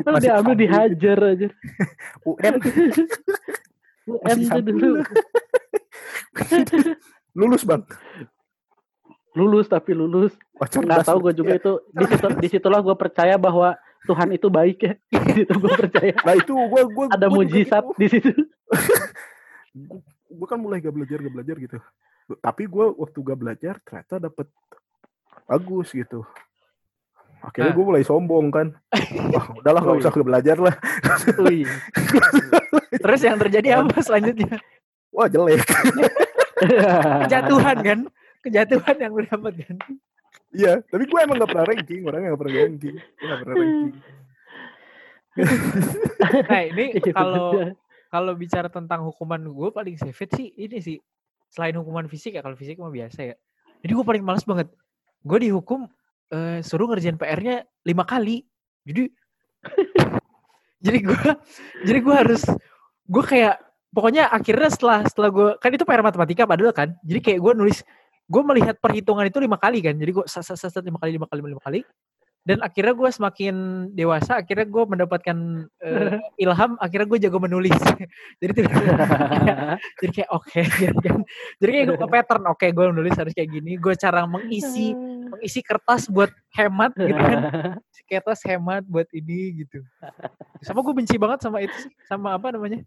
Masih diambil dihajar aja. Tuh disampul. dulu. Lulus, Bang. lulus tapi lulus. Nggak tahu gue juga Ya, itu. Di situ di situlah gue percaya bahwa Tuhan itu baik ya. [laughs] itu gue percaya. Nah itu gue gue Ada mujizat di situ. [laughs] gue kan mulai gak belajar gak belajar gitu. Tapi gue waktu gak belajar ternyata dapet bagus gitu. Akhirnya Nah. gue mulai sombong kan. [laughs] Wah, udahlah Oh, gak usah belajar lah. Wih. Terus yang terjadi apa selanjutnya? Wah jelek. Kejatuhan kan? Kejatuhan yang lu dapat kan? Iya, tapi gue emang gak pernah ranking. Orangnya gak pernah ranking. Gue gak pernah ranking. [laughs] Nah ini Iya, kalau kalau bicara tentang hukuman gue paling savage sih ini sih selain hukuman fisik ya kalau fisik mah biasa ya jadi gue paling males banget gue dihukum eh, suruh ngerjain PR-nya lima kali jadi [laughs] jadi gue jadi gue harus gue kayak pokoknya akhirnya setelah setelah gue kan itu PR matematika padahal kan jadi kayak gue nulis gue melihat perhitungan itu lima kali kan. Jadi gue sat sat sat lima kali lima kali lima kali. Dan akhirnya gue semakin dewasa akhirnya gue mendapatkan eh, [laughs] ilham akhirnya gue jago menulis. [laughs] Jadi tidak [laughs] jadi kayak oke jadi kan. Jadi kayak gue ke pattern oke gue menulis harus kayak gini. Gue cara mengisi mengisi kertas buat hemat gitu kan. Kertas hemat buat ini gitu. Sama gue benci banget sama itu sih sama apa namanya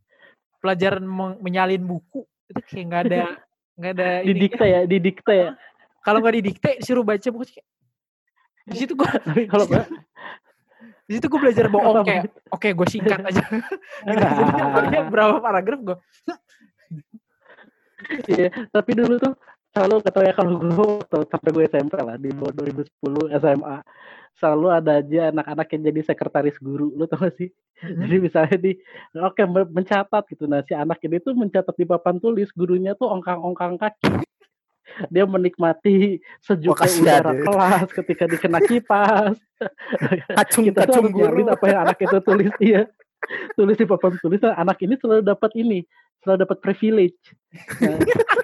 pelajaran menyalin buku. Itu kayak nggak ada nggak ada didikte ya, didikte ya. [laughs] kalau nggak didikte suruh baca buku di situ gue [laughs] Tapi kalau [laughs] nggak, di situ gue belajar bohong kayak oke gue singkat aja. Gitu. Jadi berapa paragraf gue Iya, tapi dulu tuh selalu kata ya kalau [laughs] gue waktu sampai gue SMP lah di bawah 2010 SMA selalu ada aja anak-anak yang jadi sekretaris guru lu tau gak sih? Jadi misalnya di oke men- mencatat gitu. Nah si anak ini tuh mencatat di papan tulis gurunya tuh ongkang-ongkang kaki. [laughs] Dia menikmati sejuknya kasihan udara ya. kelas ketika dikena kipas. [laughs] Kacung kita tuh kacung harus apa yang anak itu tulis iya. Tulis di papan tulis nah, anak ini selalu dapat ini selalu dapat privilege. Nah,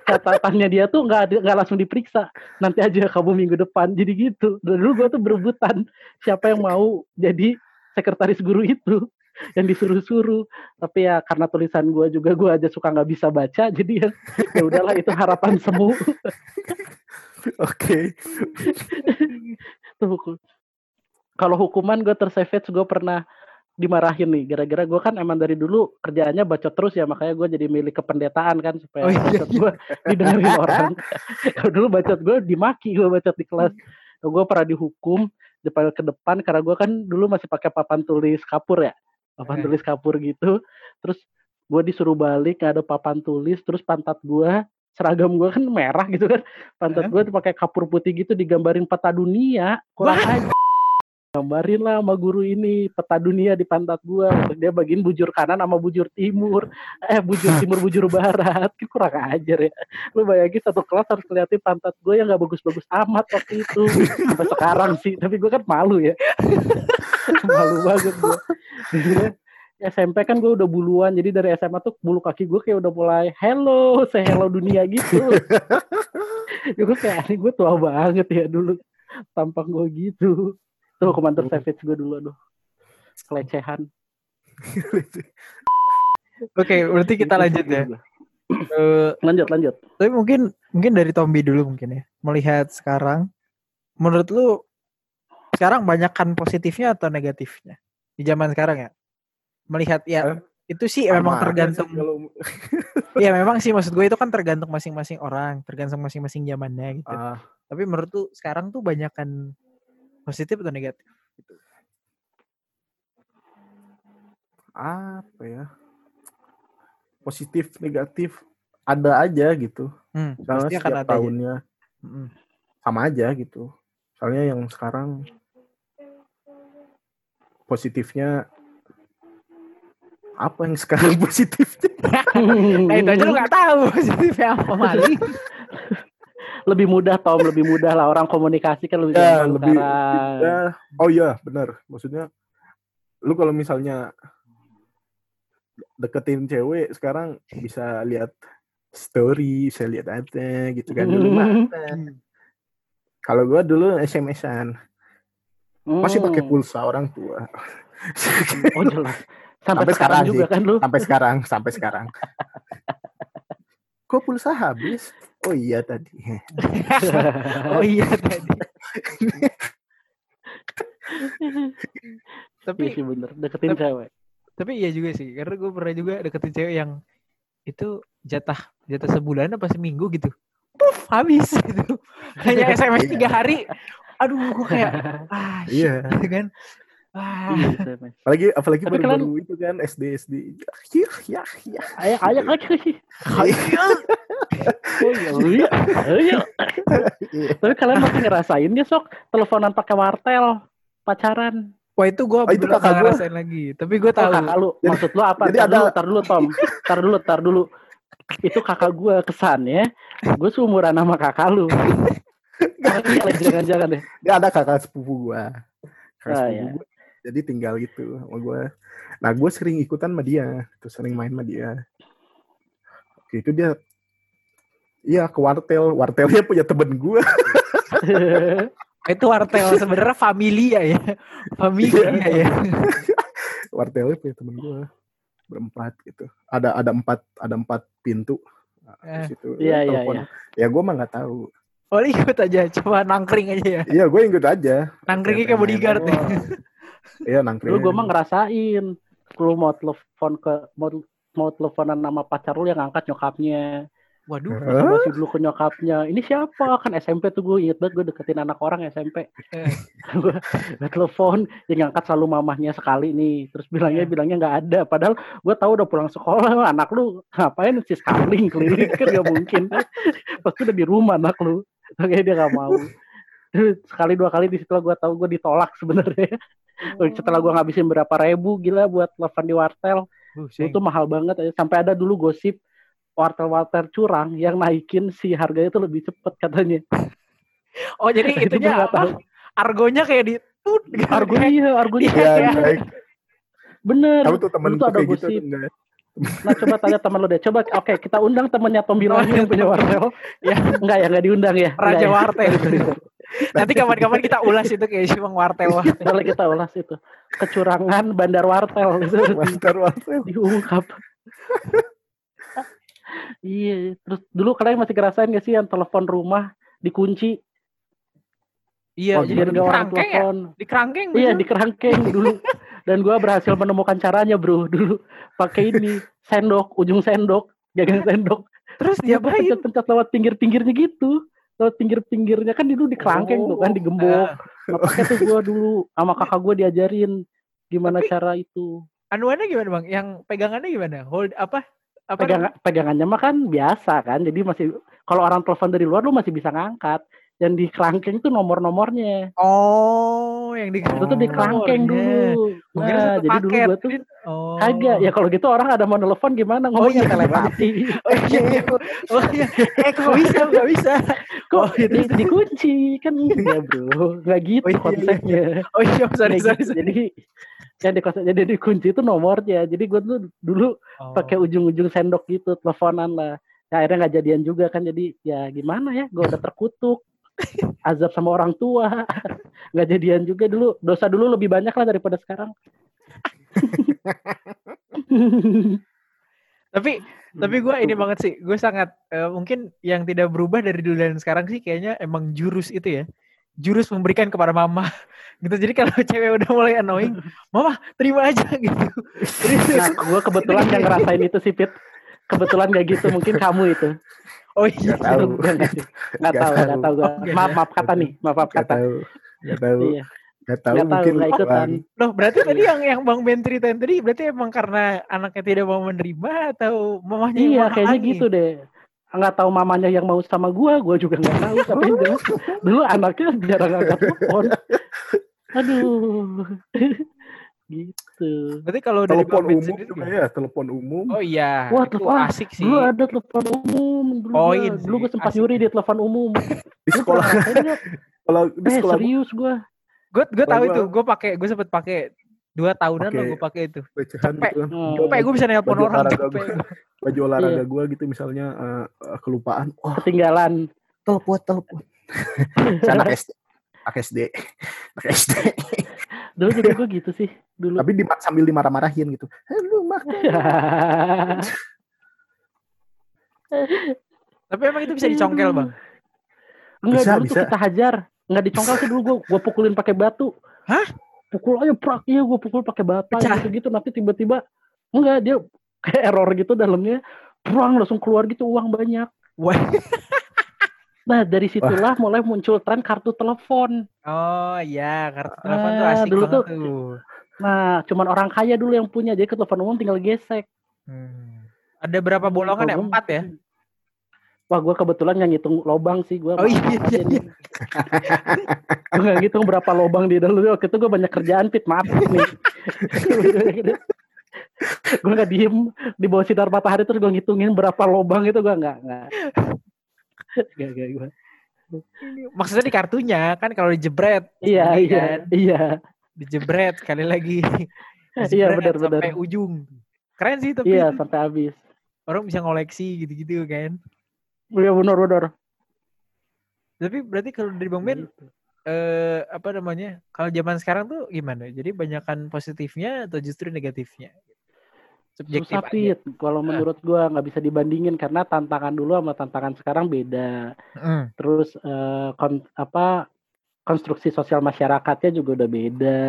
catatannya dia tuh nggak ada- nggak langsung diperiksa. Nanti aja kamu minggu depan. Jadi gitu. Dan dulu gua tuh berebutan. Siapa yang mau jadi sekretaris guru itu? Yang disuruh-suruh. Tapi ya karena tulisan gua juga gua aja suka nggak bisa baca. Jadi ya ya udahlah itu harapan semu. Oke. tuh hukum. Kalau hukuman gue tersavage gue pernah dimarahin nih. Gara-gara gue kan emang dari dulu kerjaannya bacot terus ya makanya gue jadi milik kependetaan kan supaya Oh, iya. bacot gue didengerin [laughs] orang. Dulu bacot gue dimaki gue bacot di kelas. Gue pernah dihukum dipanggil ke depan karena gue kan dulu masih pakai papan tulis kapur ya. Papan Eh. tulis kapur gitu. Terus gue disuruh balik nggak ada papan tulis terus pantat gue seragam gue kan merah gitu kan. Pantat gue tuh pakai kapur putih gitu digambarin peta dunia. Kurang aja gambarin lah sama guru ini peta dunia di pantat gua. Dia bagiin bujur kanan sama bujur timur. Eh bujur [laughs] timur bujur barat. Kan kurang ajar ya. Lu bayangin satu kelas harus ngeliatin pantat gue yang nggak bagus-bagus amat waktu itu. Sampai sekarang sih tapi gue kan malu ya. [laughs] Malu banget gue SMP kan gue udah buluan. Jadi dari SMA tuh bulu kaki gue kayak udah mulai hello say hello dunia gitu. [laughs] Gue kayak aneh gue tua banget ya dulu tampang gue gitu tuh hukuman tersavage gue dulu aduh. Pelecehan [laughs] oke berarti kita lanjut ya. Eh, lanjut lanjut. tapi mungkin mungkin dari Tombi dulu mungkin ya melihat sekarang. Menurut lu sekarang banyakkan positifnya atau negatifnya? Di zaman sekarang ya? Melihat ya Eh, itu sih Sama memang tergantung sih kalau [laughs] [laughs] ya memang sih maksud gue itu kan tergantung masing-masing orang tergantung masing-masing zamannya gitu. Ah, tapi menurut tuh sekarang tuh banyakkan positif atau negatif apa ya? Positif, negatif ada aja gitu. hmm, Karena pasti akan setiap ada ya. tahunnya Mm-mm. sama aja gitu. Soalnya yang sekarang positifnya apa yang sekarang [laughs] positifnya? nah itu aja lu gak tahu positifnya apa Mali [laughs] lebih mudah Tom lebih mudah lah orang komunikasi kan lebih Ya, gampang lebih sekarang ya, oh iya benar. Maksudnya lu kalau misalnya deketin cewek sekarang bisa lihat story, bisa lihat apa gitu kan dulu mah. Kalau gua dulu SMS-an, masih pakai Hmm. pulsa orang tua. oh jelas sampai, Sampai sekarang sekarang juga sih. kan lu sampai sekarang, sampai sekarang. [laughs] Kok pulsa habis? Oh iya tadi. [laughs] oh iya tadi. [laughs] Tapi Iya sih bener, deketin Tapi- cewek. tapi iya juga sih karena gue pernah juga deketin cewek yang itu jatah jatah sebulan apa seminggu gitu. Puff, habis gitu. [laughs] Hanya sms tiga hari. Aduh gue kayak ah Iya. gitu kan ah Iya. Apalagi apalagi Tapi baru-baru itu kan SD SD. Ya ya ya. Ayo, ayo, ayo. Oh iya, iya, iya. Iya. Tapi kalian masih ngerasain dia sok teleponan pakai wartel, pacaran. wah itu gue Oh, itu kakak gua. ngerasain lagi tapi gue Oh, tahu kakak lu, Jadi- maksud lu apa? jadi tar ada- dulu, tar dulu Tom. Tar dulu, tar dulu. Itu kakak gue kesannya, gue seumuran sama kakak lu. [laughs] Jangan- Jangan-jangan deh. Dia ada kakak sepupu gua. Kakak Ah, sepupu iya. Jadi tinggal gitu sama gua. Nah, gua sering ikutan sama dia, tuh sering main sama dia. Oke, itu dia Iya ke wartel, wartelnya punya temen gua. [laughs] itu wartel sebenarnya familia ya familia ya [laughs] wartelnya punya temen gua berempat gitu. Ada ada empat ada empat pintu. Nah, Eh, di situ, Iya, iya, telepon. Ya gua mah nggak tahu. oh ikut aja coba nangkring aja ya Iya, gue ikut aja. nangkringnya kayak bodyguard ya Iya, nangkring. Dulu gue mah ngerasain. Lu mau telepon ke mau mau teleponan nama pacar lu yang angkat nyokapnya. waduh Hah? Masih dulu ke nyokapnya. Ini siapa? Kan SMP tuh gue inget banget gue deketin anak orang SMP. Eh. [laughs] gue telepon yang ngangkat selalu mamahnya sekali nih. Terus bilangnya Eh. bilangnya nggak ada. Padahal gue tahu udah pulang sekolah. [laughs] Anak lu ngapain sih scaling keliling kan gak mungkin. [laughs] Pasti udah di rumah anak lu. Makanya dia gak mau. Terus Sekali dua kali di situ gue tahu gue ditolak sebenarnya. Setelah gue ngabisin berapa ribu gila buat telepon di wartel. Buset. Itu mahal banget aja. Sampai ada dulu gosip wartel-wartel curang yang naikin si harganya itu lebih cepet katanya. [laughs] oh jadi Itu itunya nggak apa tahu. argonya kayak di tut gitu. Iya, argonya Iya, Iya, iya. baik. bener. Tahu tuh temen tuh ada gitu gosip. tuh, enggak? Nah coba tanya teman lo deh. Coba oke kita undang temennya Tom Bilang yang punya wartel. [laughs] Ya. Enggak ya, enggak diundang ya. Raja Enggak ya? [laughs] nanti kapan-kapan kita ulas itu kayak si Bang wartel Boleh kita ulas itu. Kecurangan bandar wartel itu Wartel diungkap. iya, terus dulu kalian masih ngerasain gak sih yang telepon rumah dikunci iya Oh, jadi di orang ya telepon. di kerangkeng Iya di kerangkeng dulu. Dan gua berhasil menemukan caranya bro dulu pakai ini sendok ujung sendok gagang sendok. terus Dia diapain pencet-pencet lewat pinggir-pinggirnya gitu. Lewat pinggir-pinggirnya kan dulu di kerangkeng tuh kan digembok. Ah, Nah, pakai tuh gua dulu sama [laughs] kakak gua diajarin gimana Tapi- cara itu. anuannya gimana bang yang pegangannya gimana hold apa apa Pegang, pegangannya mah kan biasa kan. Jadi masih kalau orang telepon dari luar lu masih bisa ngangkat. Yang di kerangkeng tuh nomor-nomornya. oh yang di Itu tuh di Oh, kerangkeng dulu. Nah, satu jadi dulu gua tuh oh Kagak, ya kalau gitu orang ada mau telepon gimana ngomongnya iya. telepati. oh iya iya. [laughs] oh iya eh kok bisa nggak bisa Kok Oh, di, dikunci kan ya bro, nggak gitu Oh, iya, iya. konsepnya. oh iya sorry sorry, gitu. sorry. Jadi yang di konsep jadi dikunci itu nomornya. Jadi gue tuh dulu Oh. pakai ujung-ujung sendok gitu teleponan lah. Ya, akhirnya nggak jadian juga kan jadi ya gimana ya gue udah terkutuk [laughs] azab sama orang tua. [laughs] Nggak jadian juga dulu. Dosa dulu lebih banyak lah daripada sekarang. [laughs] Tapi tapi gue ini banget sih. Gue sangat eh, mungkin yang tidak berubah dari dulu dan sekarang sih kayaknya emang jurus itu ya. Jurus memberikan kepada mama. Gitu. Jadi kalau cewek udah mulai annoying mama terima aja gitu. Nah gue kebetulan yang ngerasain itu sih Pit. Kebetulan nggak gitu. Mungkin kamu itu oh iya Nggak tahu. Nggak, nggak, nggak Nggak tahu, nggak tahu. tahu gue. Nggak Maaf, maaf kata nih, maaf, maaf Gak kata. tahu. Gak tahu. Iya, Gak tahu nggak tahu, mungkin nggak ikutan. loh berarti tadi yang yang bang Ben ceritain tadi berarti emang karena anaknya tidak mau menerima atau mamanya Iya, kayaknya gitu deh. Nggak tahu mamanya yang mau sama gua, gua juga nggak tahu. Tapi jelas [laughs] dulu anaknya jarang angkat telepon. [laughs] Aduh, [laughs] gitu. Berarti kalau dari Telepon umum sendiri ya, telepon umum. oh iya Wah, itu telepon- asik sih Dulu ada telepon umum. Dulu Poin gua, dulu sih, gua sempat asik. nyuri di telepon umum. [laughs] Di sekolah, kalau di Eh, sekolah serius gua. gue gue tahu itu gua- gue pakai gue sempet pakai dua tahunan Pakai lah gue pakai itu Capek. gitu kan. Hmm. capek gue bisa nelpon Baju orang capek. Baju olahraga Iya. gua gitu misalnya eh, eh, kelupaan. Wah, Ketinggalan. telepon, telepon. [laughs] Anak SD. Anak SD. Anak SD. Dulu juga gua gitu sih. Dulu. Tapi di, sambil dimarah-marahin gitu. Halo, makan. [laughs] tapi emang itu bisa dicongkel bang Enggak Bisa, dulu bisa. tuh kita hajar. Enggak dicongkel sih dulu gua gua pukulin pakai batu. Hah? pukul aja prak iya gue pukul pakai bata Pecah. gitu gitu nanti tiba-tiba enggak dia [laughs] kayak error gitu dalamnya perang langsung keluar gitu uang banyak Wah. [laughs] nah dari situlah mulai muncul tren kartu telepon Oh iya, kartu telepon tuh Ah, asik dulu banget tuh- tuh. nah cuman orang kaya dulu yang punya jadi ke telepon umum tinggal gesek Hmm. Ada berapa bolongan ya? Empat ya? Wah, gue kebetulan nggak ngitung lobang sih. Gue Oh iya, iya, iya. [laughs] gue nggak ngitung berapa lobang di dalam. Waktu itu gue banyak kerjaan, Pit. Maaf nih. [laughs] gue nggak diem di bawah sinar matahari terus gue ngitungin berapa lobang itu gue nggak nggak. Gak, gak, gue. Maksudnya di kartunya kan kalau dijebret. Iya, iya, kan, iya. Dijebret sekali lagi. [laughs] Iya, Dijebret benar, Sampai benar. ujung. Keren sih tapi Iya, itu. sampai habis. orang bisa ngoleksi gitu-gitu kan. Iya, benar, benar. Tapi berarti kalau dari Bang Ben Gitu. eh apa namanya? Kalau zaman sekarang tuh gimana? Jadi banyakan positifnya atau justru negatifnya? Subjektif Susah, aja. Pit. Kalau menurut gue nggak bisa dibandingin karena tantangan dulu sama tantangan sekarang beda. Mm. terus eh, kon- apa konstruksi sosial masyarakatnya juga udah beda.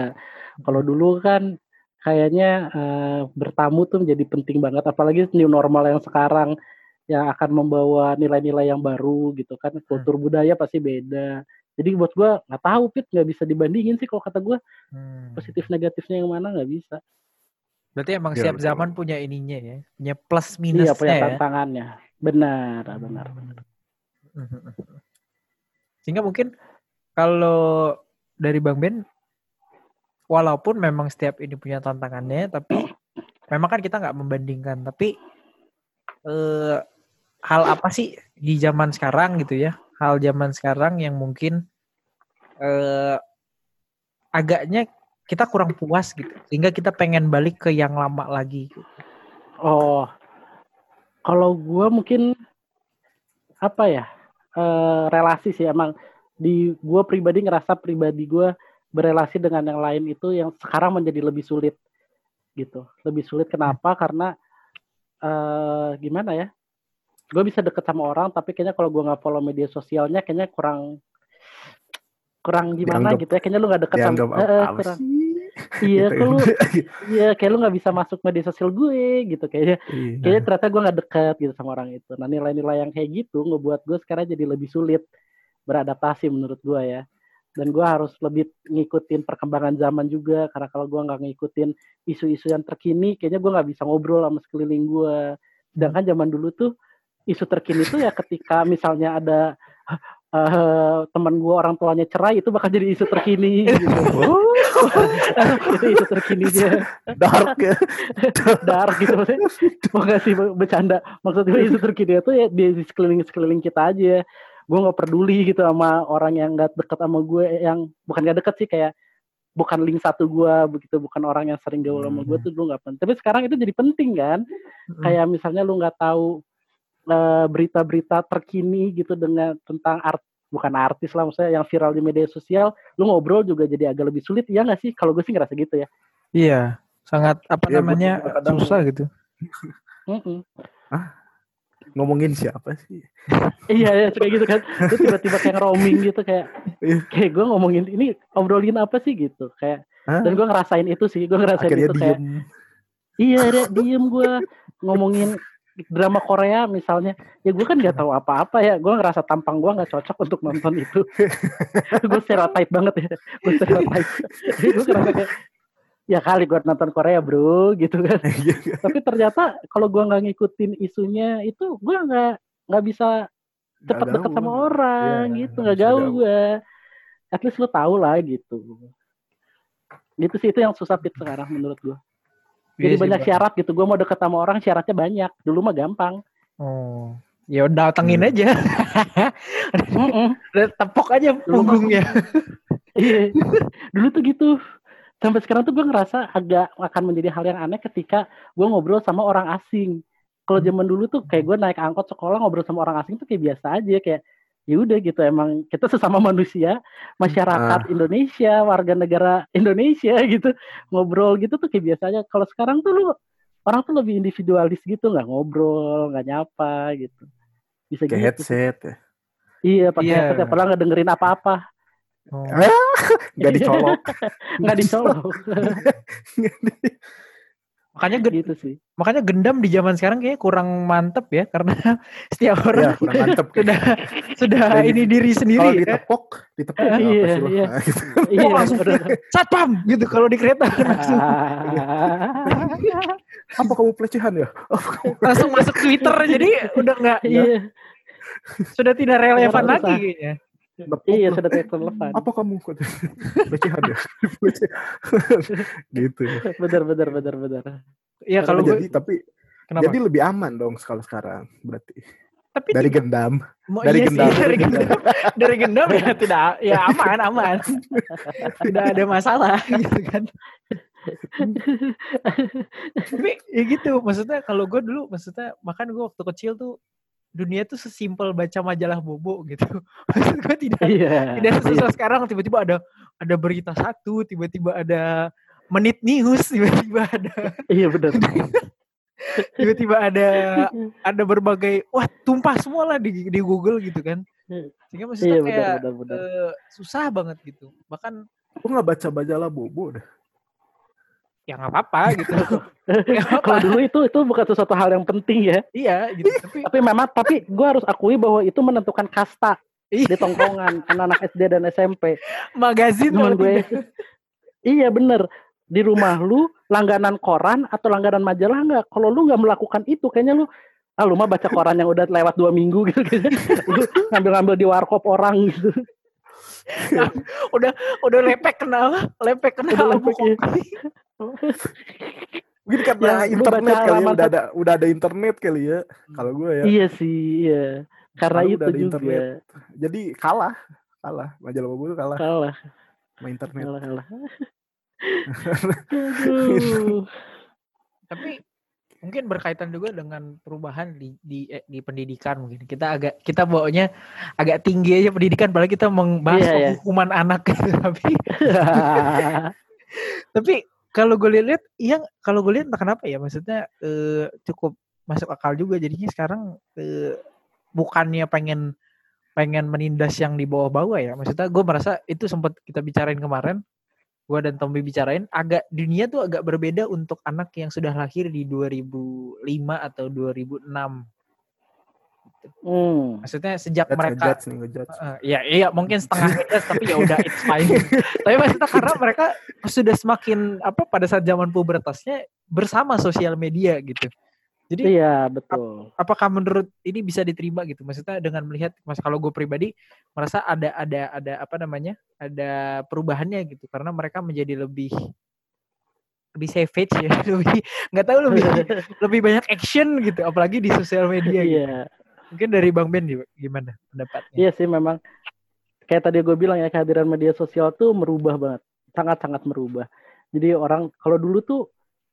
Kalau dulu kan kayaknya eh, bertamu tuh menjadi penting banget, apalagi new normal yang sekarang yang akan membawa nilai-nilai yang baru gitu kan, kultur budaya pasti beda. Jadi buat gua nggak tahu pit nggak bisa dibandingin sih kalau kata gua Hmm. positif negatifnya yang mana nggak bisa. Berarti emang Iya, siap betul. zaman punya ininya ya, punya plus Iya minusnya punya ya. tantangannya. Benar, benar, benar. [laughs] Sehingga mungkin kalau dari Bang Ben, walaupun memang setiap ini punya tantangannya, tapi [coughs] memang kan kita nggak membandingkan. Tapi eh, hal apa sih di zaman sekarang gitu ya? Hal zaman sekarang yang mungkin eh, agaknya kita kurang puas gitu, sehingga kita pengen balik ke yang lama lagi. gitu. Oh, kalau gua mungkin apa ya eh, relasi sih emang di gua pribadi ngerasa pribadi gua berelasi dengan yang lain itu yang sekarang menjadi lebih sulit gitu. Lebih sulit kenapa? Karena eh gimana ya? Gue bisa deket sama orang tapi kayaknya kalau gua nggak follow media sosialnya kayaknya kurang kurang gimana Dianggap- gitu ya kayaknya lu nggak deket sama Eh, eh, kurang sih? Iya Gitu kalau [laughs] ya. iya kayak lu nggak bisa masuk media sosial gue gitu kayaknya Iya. kayaknya ternyata gue nggak dekat gitu sama orang itu. Nah nilai-nilai yang kayak gitu ngebuat gue sekarang jadi lebih sulit beradaptasi menurut gue ya. Dan gue harus lebih ngikutin perkembangan zaman juga karena kalau gue nggak ngikutin isu-isu yang terkini, kayaknya gue nggak bisa ngobrol sama sekeliling gue. Sedangkan zaman dulu tuh isu terkini tuh ya ketika misalnya ada eh, teman gue orang tuanya cerai itu bakal jadi isu terkini gitu. [laughs] itu isu terkini dia Dark ya. [laughs] dark gitu maksudnya mau sih bercanda maksud gue isu terkini itu ya di sekeliling sekeliling kita aja gue nggak peduli gitu sama orang yang nggak deket sama gue yang bukan nggak deket sih kayak bukan link satu gue begitu bukan orang yang sering gaul sama gue tuh gue nggak penting tapi sekarang itu jadi penting kan Hmm. kayak misalnya lu nggak tahu eh, berita-berita terkini gitu dengan tentang art bukan artis lah maksudnya yang viral di media sosial lu ngobrol juga jadi agak lebih sulit ya nggak sih kalau gue sih ngerasa gitu ya Iya, sangat apa Iya, namanya susah gitu. Mm-mm. Ngomongin siapa sih? [laughs] Iya, ya, kayak gitu kan. Terus tiba-tiba kayak roaming gitu kayak Iya. kayak gue ngomongin ini obrolin apa sih gitu kayak Hah? dan gue ngerasain itu sih gue ngerasain Akhirnya itu kayak diem. iya deh diem gue ngomongin drama Korea misalnya. Ya gue kan nggak tahu apa-apa ya. Gue ngerasa tampang gue nggak cocok untuk nonton itu. [laughs] Gue stereotype banget ya. Gue stereotype. Gue ngerasa kayak ya kali gue nonton Korea bro gitu kan. [laughs] Iya, tapi ternyata kalau gue nggak ngikutin isunya itu gue nggak nggak bisa cepet deket sama orang Iya, gitu. nggak jauh gaul. gue at least lu tahu lah gitu. Gitu sih itu yang susah pit sekarang menurut gue jadi sih, banyak Bang. syarat gitu gue mau deket sama orang syaratnya banyak dulu mah gampang Oh. Ya udah datengin Hmm. aja. [laughs] Udah tepok aja Dulu punggungnya. [laughs] Iya. dulu tuh gitu sampai sekarang tuh gue ngerasa agak akan menjadi hal yang aneh ketika gue ngobrol sama orang asing kalau Hmm. zaman dulu tuh kayak gue naik angkot sekolah ngobrol sama orang asing tuh kayak biasa aja kayak ya udah gitu emang kita sesama manusia masyarakat Indonesia warga negara Indonesia [laughs] gitu ngobrol gitu tuh kayak biasa aja kalau sekarang tuh lu orang tuh lebih individualis gitu nggak ngobrol nggak nyapa gitu bisa Kayak gitu headset ya. iya pakai Iya. headset ya padahal nggak dengerin apa-apa Oh. [laughs] Nggak dicolok. [laughs] nggak dicolok Makanya gen- gitu sih makanya gendam di zaman sekarang kayaknya kurang mantep ya karena [laughs] setiap ya, orang kurang mantep. sudah sudah Kayak ini diri Kalau sendiri ya. ditepok, ditepok apa Iya, sih iya. Nah, [laughs] gitu. iya Oh, langsung satpam gitu kalau di kereta [laughs] langsung Apa kamu pelecehan ya? langsung masuk Twitter jadi udah nggak iya sudah tidak relevan lagi kayaknya. Iya sudah relevan. Apa kamu pelecehan [laughs] ya? gitu. benar benar benar benar. Ya kalau gue jadi tapi kenapa? jadi lebih aman dong kalau sekarang berarti. Tapi Dari tidak- gendam. Dari iya sih, gendam, dari dari gendam, dari gendam ya tidak. Ya aman aman. Tidak ada masalah. Gitu [laughs] kan? Tapi ya gitu. Maksudnya kalau gue dulu maksudnya makan gue waktu kecil tuh dunia tuh sesimpel baca majalah bobo gitu. [laughs] Maksud gue tidak iya tidak sesusah sekarang tiba-tiba ada ada berita satu tiba-tiba ada menit news [laughs] tiba-tiba ada iya benar. [laughs] tiba-tiba ada ada berbagai wah tumpah semua lah di, di Google gitu kan. Sehingga maksudnya iya kayak benar benar benar. eh, susah banget gitu. Bahkan Aku nggak baca majalah bobo dah. Ya nggak apa-apa gitu. [laughs] Kalau dulu itu itu bukan sesuatu hal yang penting ya. Iya gitu. Tapi tapi memang tapi gue harus akui bahwa itu menentukan kasta Iya. di tongkrongan [laughs] anak-anak SD dan SMP magazin kalau gue tidak. iya bener. Di rumah lu langganan koran atau langganan majalah nggak? Kalau lu nggak melakukan itu kayaknya lu ah lu mah baca koran yang udah lewat dua minggu gitu, [laughs] gitu. ngambil-ngambil di warkop orang gitu. Udah udah lepek kenal lepek kenal Udah lepek, iya. [laughs] Mungkin karena Ya, internet kali ya, udah ada udah ada internet kali ya. Kalau gue ya. iya sih iya karena Kalau itu udah ada juga internet. Jadi kalah, kalah. Majalah bobo itu kalah kalah sama internet. kalah kalah [laughs] tapi mungkin berkaitan juga dengan perubahan di di eh, di pendidikan mungkin kita agak kita bawanya agak tinggi aja pendidikan padahal kita membahas Iya, iya. hukuman anak [laughs] tapi tapi kalau gue lihat iya kalau gue lihat kenapa ya? Maksudnya eh, cukup masuk akal juga jadinya sekarang eh, bukannya pengen pengen menindas yang di bawah-bawah ya? Maksudnya gue merasa itu sempat kita bicarain kemarin gue dan Tommy bicarain agak dunia tuh agak berbeda untuk anak yang sudah lahir di 2005 atau 2006 hmm. maksudnya sejak Judge, mereka ngejudge nih, ngejudge. Uh, ya iya mungkin setengah ngejudge tapi ya udah it's fine. [laughs] tapi maksudnya karena mereka sudah semakin apa pada saat zaman pubertasnya bersama sosial media gitu. Jadi iya betul apakah menurut ini bisa diterima gitu? Maksudnya dengan melihat mas kalau gue pribadi merasa ada ada ada apa namanya? ada perubahannya gitu karena mereka menjadi lebih lebih savage ya, [laughs] lebih nggak tahu lebih [laughs] lebih banyak action gitu apalagi di sosial media gitu. Iya Mungkin dari Bang Ben gimana pendapatnya? Iya sih memang kayak tadi gue bilang ya kehadiran media sosial tuh merubah banget, sangat-sangat merubah. Jadi orang kalau dulu tuh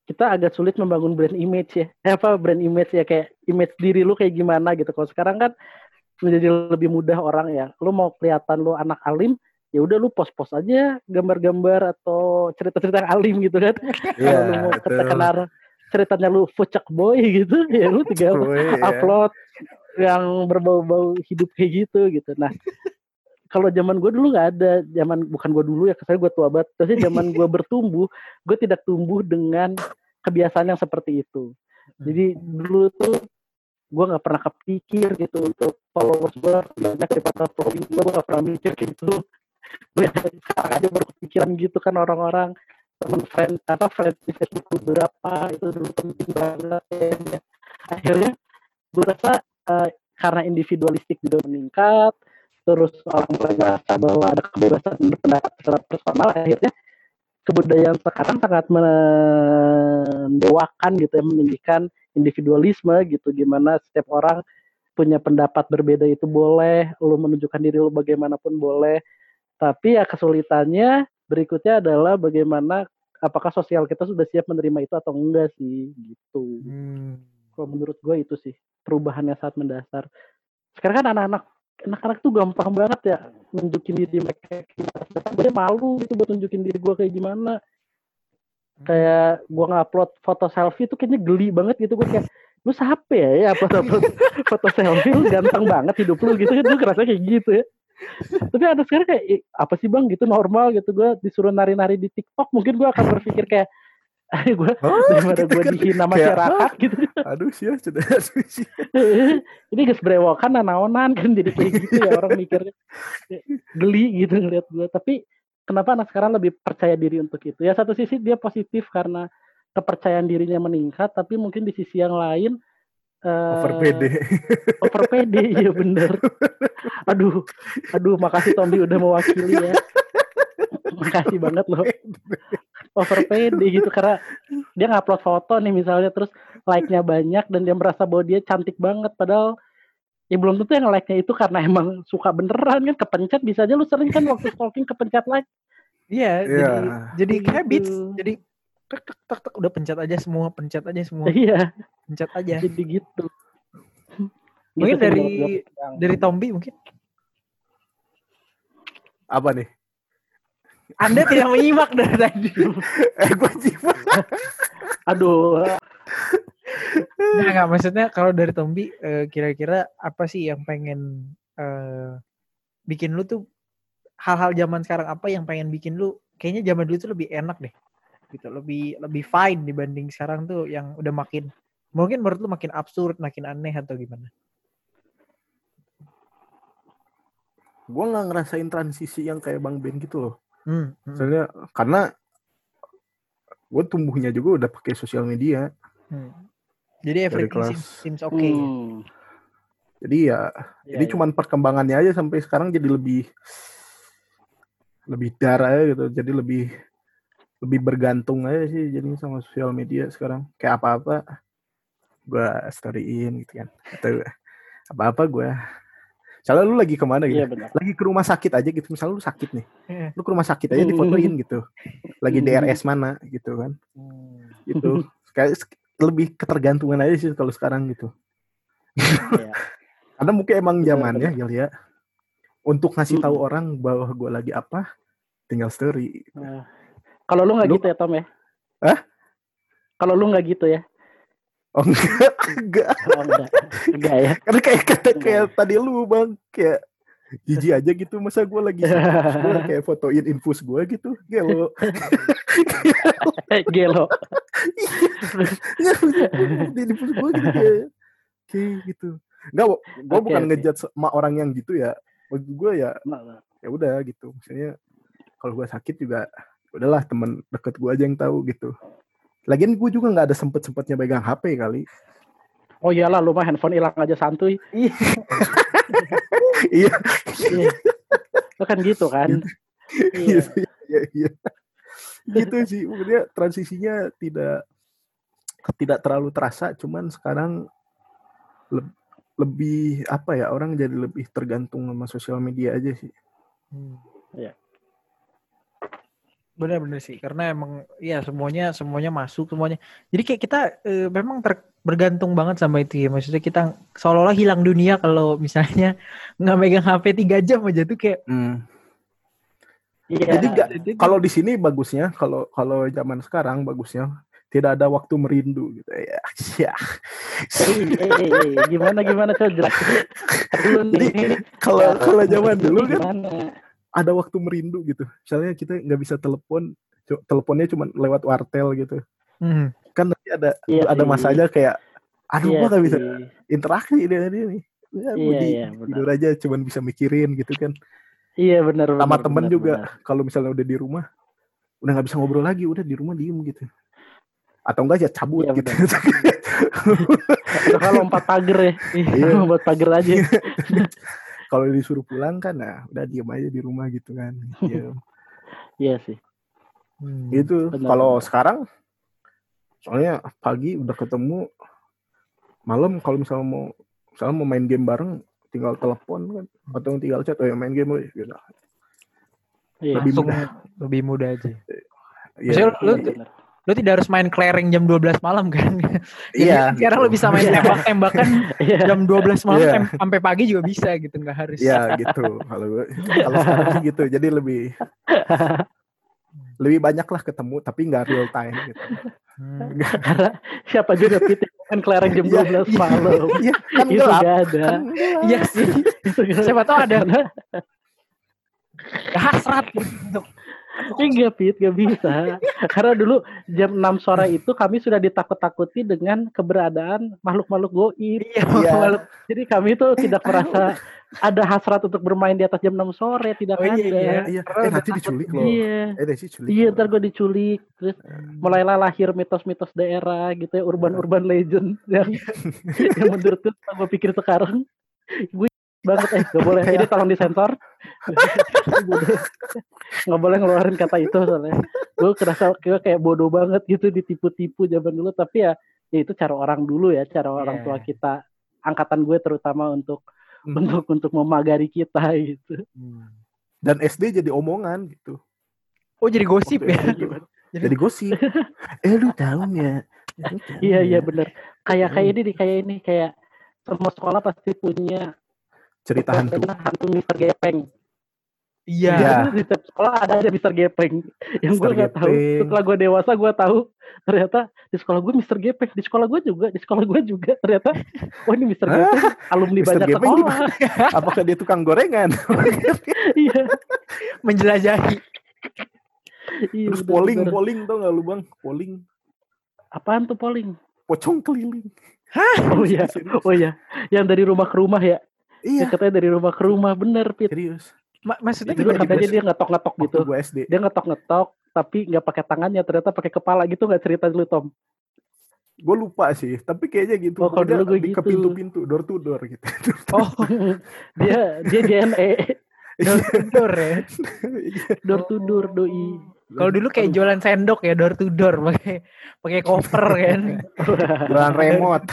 kita agak sulit membangun brand image ya, eh, [laughs] apa brand image ya kayak image diri lu kayak gimana gitu. Kalau sekarang kan menjadi lebih mudah orang ya. Lu mau kelihatan lu anak alim, ya udah lu post-post aja gambar-gambar atau cerita-cerita yang alim gitu kan. Iya, [laughs] Kalau lu mau betul. ketekenar ceritanya lu fucek boy gitu, [laughs] ya lu tinggal Gue, ya. upload yang berbau-bau hidup kayak gitu gitu. Nah, kalau zaman gue dulu nggak ada, zaman bukan gue dulu ya, saya gue tua banget. Tapi zaman gue bertumbuh, gue tidak tumbuh dengan kebiasaan yang seperti itu. Jadi dulu tuh gue nggak pernah kepikir gitu untuk followers gue banyak daripada following gue, gue nggak pernah mikir gitu. Gue sekarang aja baru kepikiran gitu kan orang-orang teman friend apa friend di Facebook berapa itu dulu penting banget ya. Akhirnya gue rasa eh, karena individualistik juga meningkat, terus orang mulai merasa bahwa ada kebebasan berpendapat secara personal, akhirnya kebudayaan sekarang sangat mendewakan gitu ya, meninggikan individualisme gitu, gimana setiap orang punya pendapat berbeda itu boleh, lu menunjukkan diri lu bagaimanapun boleh, tapi ya kesulitannya berikutnya adalah bagaimana apakah sosial kita sudah siap menerima itu atau enggak sih gitu. Hmm. kalau menurut gue itu sih perubahannya sangat mendasar. Sekarang kan anak-anak anak-anak tuh gampang banget ya nunjukin diri mereka Sedangkan gue malu gitu buat nunjukin diri gue kayak gimana. Kayak gue ngupload foto selfie tuh kayaknya geli banget gitu. Gue kayak lu siapa ya ya upload upload [laughs] foto selfie lu ganteng banget hidup lu gitu kan. Gue kerasa kayak gitu ya. Tapi ada sekarang kayak "Ih, apa sih bang? Gitu normal gitu. Gue disuruh nari-nari di TikTok mungkin gue akan berpikir kayak [laughs] gue Oh, daripada gue kan. dihina Kayak, masyarakat gitu. [laughs] Aduh sih ya, sudah aduh sih. [laughs] ini geus brewokan nanaonan kan jadi kayak gitu ya orang mikirnya. Geli gitu ngeliat gue tapi kenapa anak sekarang lebih percaya diri untuk itu? Ya satu sisi dia positif karena kepercayaan dirinya meningkat tapi mungkin di sisi yang lain eh, Over pede. over pede ya bener. Aduh aduh makasih Tommy udah mewakili ya. Makasih banget loh over pede gitu karena [laughs] dia ngupload foto nih misalnya terus like-nya banyak dan dia merasa bahwa dia cantik banget padahal ya belum tentu yang like-nya itu karena emang suka beneran kan kepencet bisa aja lu sering kan waktu stalking kepencet like Iya, Iya. jadi jadi Gitu. habits, jadi tek tek tek tek udah pencet aja semua, pencet aja semua, iya pencet aja. jadi gitu Mungkin Gitu dari dari Tombi mungkin. Apa nih? Anda tidak menyimak dari tadi. [laughs] Eh, gue jiwa. [laughs] aduh Nah, nggak maksudnya kalau dari Tombi eh, kira-kira apa sih yang pengen eh, bikin lu tuh hal-hal zaman sekarang apa yang pengen bikin lu kayaknya zaman dulu tuh lebih enak deh gitu lebih lebih fine dibanding sekarang tuh yang udah makin mungkin menurut lu makin absurd makin aneh atau gimana Gue nggak ngerasain transisi yang kayak Bang Ben gitu loh. Hmm, hmm, Soalnya karena gue tumbuhnya juga udah pakai sosial media. hmm. jadi everything kelas- seems, seems okay hmm, Jadi ya, iya, jadi iya. cuman perkembangannya aja sampai sekarang jadi lebih lebih darah ya gitu. Jadi lebih lebih bergantung aja sih jadi sama sosial media sekarang. Kayak apa-apa gue storyin gitu kan. Atau apa-apa gue Misalnya lu lagi ke mana gitu? iya benar Lagi ke rumah sakit aja gitu. Misalnya lu sakit nih. Iya. Lu ke rumah sakit aja difotoin gitu. Lagi Hmm. DRS mana gitu kan. Hmm. Gitu. Kayak lebih ketergantungan aja sih kalau sekarang gitu. Iya. [laughs] Karena mungkin emang zamannya ya ya. Untuk ngasih tahu Mm-mm. orang bahwa gue lagi apa, tinggal story. Nah, kalau lu nggak Lu- gitu ya Tom ya? Hah? Kalau lu nggak gitu ya? Oh enggak, [laughs] enggak. Oh, enggak. enggak ya. Karena kayak kata kayak tadi lu bang, kayak jijik aja gitu. Masa gue lagi [laughs] gua kayak fotoin infus gue gitu. Gelo. [laughs] Gelo. di infus gue gitu kayak, kayak gitu. Enggak, gue Oke, bukan oke. ngejat sama orang yang gitu ya. Maksud gue ya ya udah gitu misalnya kalau gue sakit juga udahlah temen deket gue aja yang tahu gitu lagian gue juga nggak ada sempet sempetnya pegang HP kali Oh iyalah lu mah handphone hilang aja santuy. iya [laughs] Iya. Lu kan gitu kan? iya Iya. iya iya gitu sih maksudnya transisinya tidak tidak terlalu terasa cuman sekarang le- lebih apa ya orang jadi lebih tergantung sama sosial media aja sih Hmm. Iya. Benar-benar sih, karena emang ya semuanya semuanya masuk semuanya. Jadi kayak kita eh, memang ter- bergantung banget sama itu ya. Maksudnya kita seolah-olah hilang dunia kalau misalnya [laughs] nggak megang HP tiga jam aja tuh kayak. Iya. Jadi nggak- Jadi- kalau di sini bagusnya kalau kalau zaman sekarang bagusnya tidak ada waktu merindu gitu ya ya gimana gimana coba [laughs] nih. kalau kalau zaman dulu kan Gimana? Ada waktu merindu gitu misalnya kita nggak bisa telepon teleponnya cuma lewat wartel gitu Hmm. kan nanti ada Iya ada masanya kayak aduh Iya gua nggak bisa sih. interaksi dengan dia nih ya, Iya, di, iya, benar. tidur aja cuman bisa mikirin gitu kan Iya benar sama benar, temen benar, juga kalau misalnya udah di rumah udah nggak bisa ngobrol lagi udah di rumah diem gitu atau enggak ya cabut Iya, gitu kalau [laughs] lompat pagar ya. Iya. Buat pagar aja. [laughs] kalau disuruh pulang kan nah udah diem aja di rumah gitu kan Diem. [laughs] Iya sih. Hmm. Benar, kalau sekarang soalnya pagi udah ketemu malam kalau misalnya mau misalnya mau main game bareng tinggal telepon kan atau tinggal chat oh ya main game weh," gitu Iya. Lebih mudah. lebih mudah aja. Iya, Maksudnya lu, Iya, lu tidak harus main kelereng jam 12 malam kan? [laughs] Iya Sekarang gitu. lu bisa main Iya. tembak-tembakan [laughs] Iya. jam 12 malam Iya. tem- sampai pagi juga bisa gitu, nggak harus. Iya gitu kalau kalau sekarang sih gitu jadi lebih lebih banyak lah ketemu tapi nggak real time gitu Hmm. Karena siapa juga Pit kan kelereng jam Iya, 12 malam. iya kan Itu gelap gak ada. kan. Iya sih. Itu gelap. [laughs] Siapa tahu ada hasrat untuk Enggak, Pit, gak bisa. [laughs] Karena dulu jam 6 sore itu kami sudah ditakut-takuti dengan keberadaan makhluk-makhluk goib. iya, Iya. Jadi kami itu tidak [laughs] merasa ada hasrat untuk bermain di atas jam 6 sore, tidak Oh, iya, ada. iya. Iya, eh nanti diculik loh. Iya. Eh nanti diculik. Iya, ntar gue diculik. Terus mulailah lahir mitos-mitos daerah gitu ya, urban-urban legend yang, [laughs] yang menurut gue pikir sekarang gue banget eh gak boleh ini tolong disensor [laughs] nggak boleh ngeluarin kata itu soalnya gue kerasa gue kayak bodoh banget gitu ditipu-tipu zaman dulu tapi ya ya itu cara orang dulu ya cara orang Iya. tua kita angkatan gue terutama untuk Hmm. untuk untuk memagari kita gitu Dan SD jadi omongan gitu. Oh jadi gosip Waktu ya. [laughs] Jadi gosip. [laughs] eh lu tahu nggak? Tahu iya iya bener kayak kayak ini nih kayak ini kayak semua sekolah pasti punya Cerita hantu. Hantu Mister Gepeng. Iya. Iya. Di setiap sekolah ada aja Mister Gepeng. Yang gue nggak tahu. Setelah gue dewasa gue tahu ternyata di sekolah gue Mister Gepeng. Di sekolah gue juga. Di sekolah gue juga ternyata. Oh ini Mister Hah? Gepeng. Alumni Mr. banyak Gepeng di sekolah. Apakah dia tukang gorengan? [laughs] Iya. Menjelajahi. iya, Terus bener, polling, bener. polling tau gak lu bang? Polling. Apaan tuh polling? Pocong keliling. Oh iya. Oh iya. Yang dari rumah ke rumah ya. Iya. Ya, katanya dari rumah ke rumah. Bener Pit. Serius. Ma- maksudnya Itu Dulu dari gimana? katanya dia ngetok-ngetok gitu. SD. Dia ngetok-ngetok tapi nggak pakai tangannya ternyata pakai kepala gitu nggak cerita dulu Tom. Gue lupa sih. Tapi kayaknya gitu. Oh, kalau Pokoknya dulu gue di- Ke gitu. pintu-pintu. Door to door gitu. [laughs] Oh, [laughs] dia dia JNE [laughs] door to door ya. door to door doi. Kalau dulu kayak jualan sendok ya door to door pakai pakai koper kan. [laughs] [laughs] Jualan remote.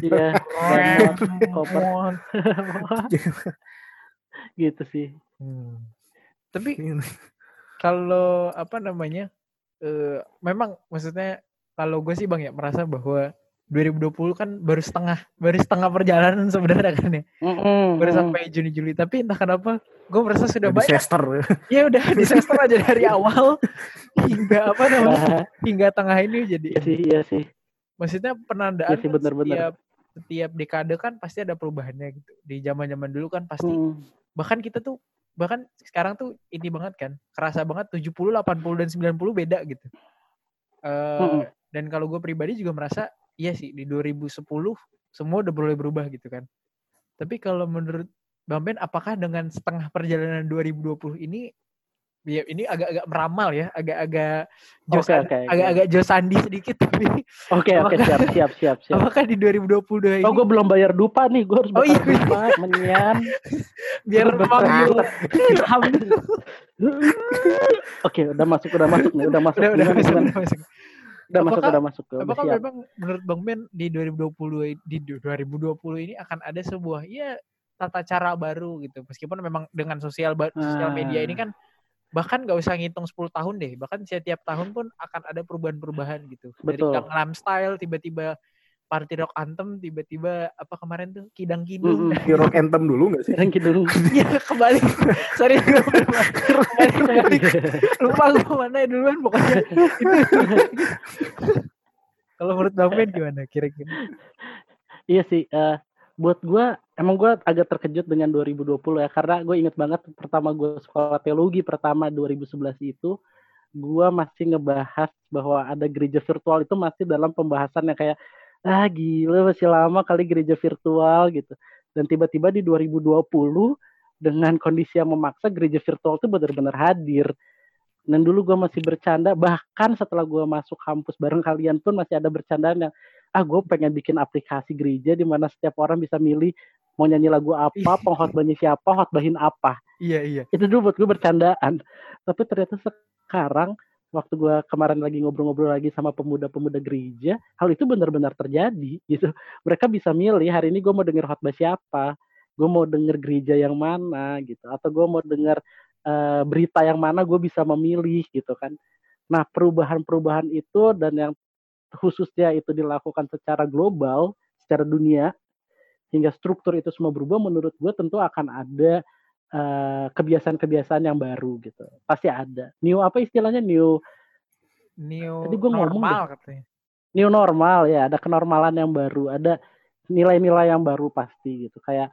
Iya. Koper. [laughs] gitu sih. Hmm. Tapi kalau apa namanya eh memang maksudnya kalau gue sih bang ya merasa bahwa 2020 kan baru setengah baru setengah perjalanan sebenarnya kan ya Mm-mm, baru mm. sampai Juni Juli tapi entah kenapa gue merasa sudah banyak Disaster. ya udah [laughs] disaster aja dari awal hingga apa namanya Nah, hingga tengah ini jadi iya sih, iya sih. maksudnya penandaan Iya sih, kan bener-bener. setiap setiap dekade kan pasti ada perubahannya gitu di zaman zaman dulu kan pasti Mm. bahkan kita tuh bahkan sekarang tuh ini banget kan kerasa banget 70 80 dan 90 beda gitu Eh Mm-mm. dan kalau gue pribadi juga merasa iya sih di 2010 semua udah boleh berubah gitu kan tapi kalau menurut Bang Ben apakah dengan setengah perjalanan 2020 ini ya ini agak-agak meramal ya agak-agak Josan- oke, oke. agak-agak Josandi sedikit [laughs] tapi Oke, oke, siap, siap, siap, siap. apakah di 2022 ini Oh, gue belum bayar dupa nih. Gue harus Oh, bayar iya. dupa, menyan. [laughs] biar Betul. Bang [laughs] Oke, udah masuk, udah masuk nih, udah masuk. udah udah Gimana, masuk, gimana? udah masuk. Udah masuk, udah masuk. Udah Apakah siap. memang menurut Bang Ben di 2020 i- di du- 2020 ini akan ada sebuah ya tata cara baru gitu. Meskipun memang dengan sosial sosial media ini Ah. kan bahkan nggak usah ngitung 10 tahun deh, bahkan setiap tahun pun akan ada perubahan-perubahan gitu. Dari Betul. Gangnam Style tiba-tiba Party Rock Anthem tiba-tiba apa kemarin tuh Kidang Kidung. Di rock anthem dulu gak sih? Yang kidung. [laughs] Iya kembali. Sorry [laughs] kembali kembali. Lupa gue mana ya duluan pokoknya. Itu. [laughs] Kalau menurut Bang Ben gimana kira-kira? Iya sih, eh, buat gue emang gue agak terkejut dengan 2020 ya karena gue inget banget pertama gue sekolah teologi pertama 2011 itu gue masih ngebahas bahwa ada gereja virtual itu masih dalam pembahasan yang kayak ah gila masih lama kali gereja virtual gitu dan tiba-tiba di 2020 dengan kondisi yang memaksa gereja virtual itu benar-benar hadir dan dulu gue masih bercanda bahkan setelah gue masuk kampus bareng kalian pun masih ada bercandaan yang ah gue pengen bikin aplikasi gereja di mana setiap orang bisa milih mau nyanyi lagu apa, penghotbahnya siapa, hotbahin apa. Iya iya. Itu dulu buat gue bercandaan. Tapi ternyata sekarang waktu gue kemarin lagi ngobrol-ngobrol lagi sama pemuda-pemuda gereja, hal itu benar-benar terjadi [laughs] gitu. Mereka bisa milih hari ini gue mau denger khotbah siapa, gue mau denger gereja yang mana gitu, atau gue mau denger eh, berita yang mana gue bisa memilih gitu kan. Nah perubahan-perubahan itu dan yang khususnya itu dilakukan secara global, secara dunia, hingga struktur itu semua berubah, menurut gue tentu akan ada eh, kebiasaan-kebiasaan yang baru gitu. Pasti ada. New apa istilahnya? New New Tadi gua ngomong normal katanya. new normal ya, ada kenormalan yang baru, ada nilai-nilai yang baru pasti gitu. Kayak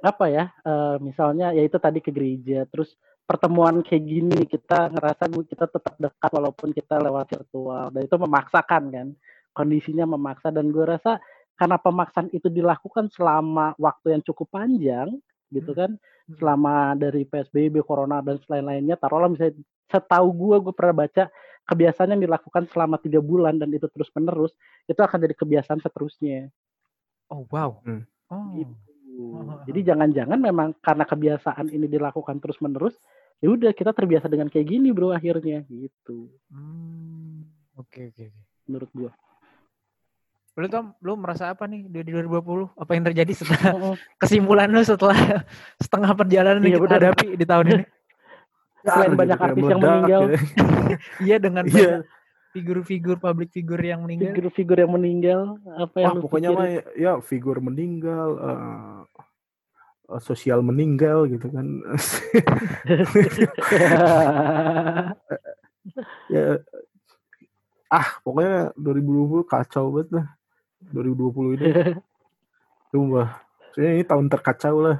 apa ya? eh, misalnya ya itu tadi ke gereja, terus pertemuan kayak gini kita ngerasa kita tetap dekat walaupun kita lewat virtual dan itu memaksakan kan kondisinya memaksa dan gue rasa karena pemaksaan itu dilakukan selama waktu yang cukup panjang gitu kan selama dari PSBB corona dan lain-lainnya taruhlah misalnya setahu gue gue pernah baca kebiasaan yang dilakukan selama tiga bulan dan itu terus menerus itu akan jadi kebiasaan seterusnya Oh wow. Hmm. Oh. Gitu. jadi jangan-jangan memang karena kebiasaan ini dilakukan terus menerus ya udah kita terbiasa dengan kayak gini bro akhirnya gitu Hmm. Oke oke oke. menurut gue Lu Tom, lu merasa apa nih di di 2020? Apa yang terjadi setelah [laughs] kesimpulan lu setelah [laughs] setengah perjalanan yang Iya, kita benar. hadapi di tahun ini? [laughs] Selain Gitu, banyak artis yang meninggal. ya. Iya dengan banyak figur-figur public figure yang meninggal. figur-figur yang meninggal apa yang Wah, lu pokoknya mah ya figur meninggal, eh, sosial meninggal gitu kan. ya ah pokoknya 2020 kacau banget lah 2020 ini Sumpah. Soalnya ini tahun terkacau lah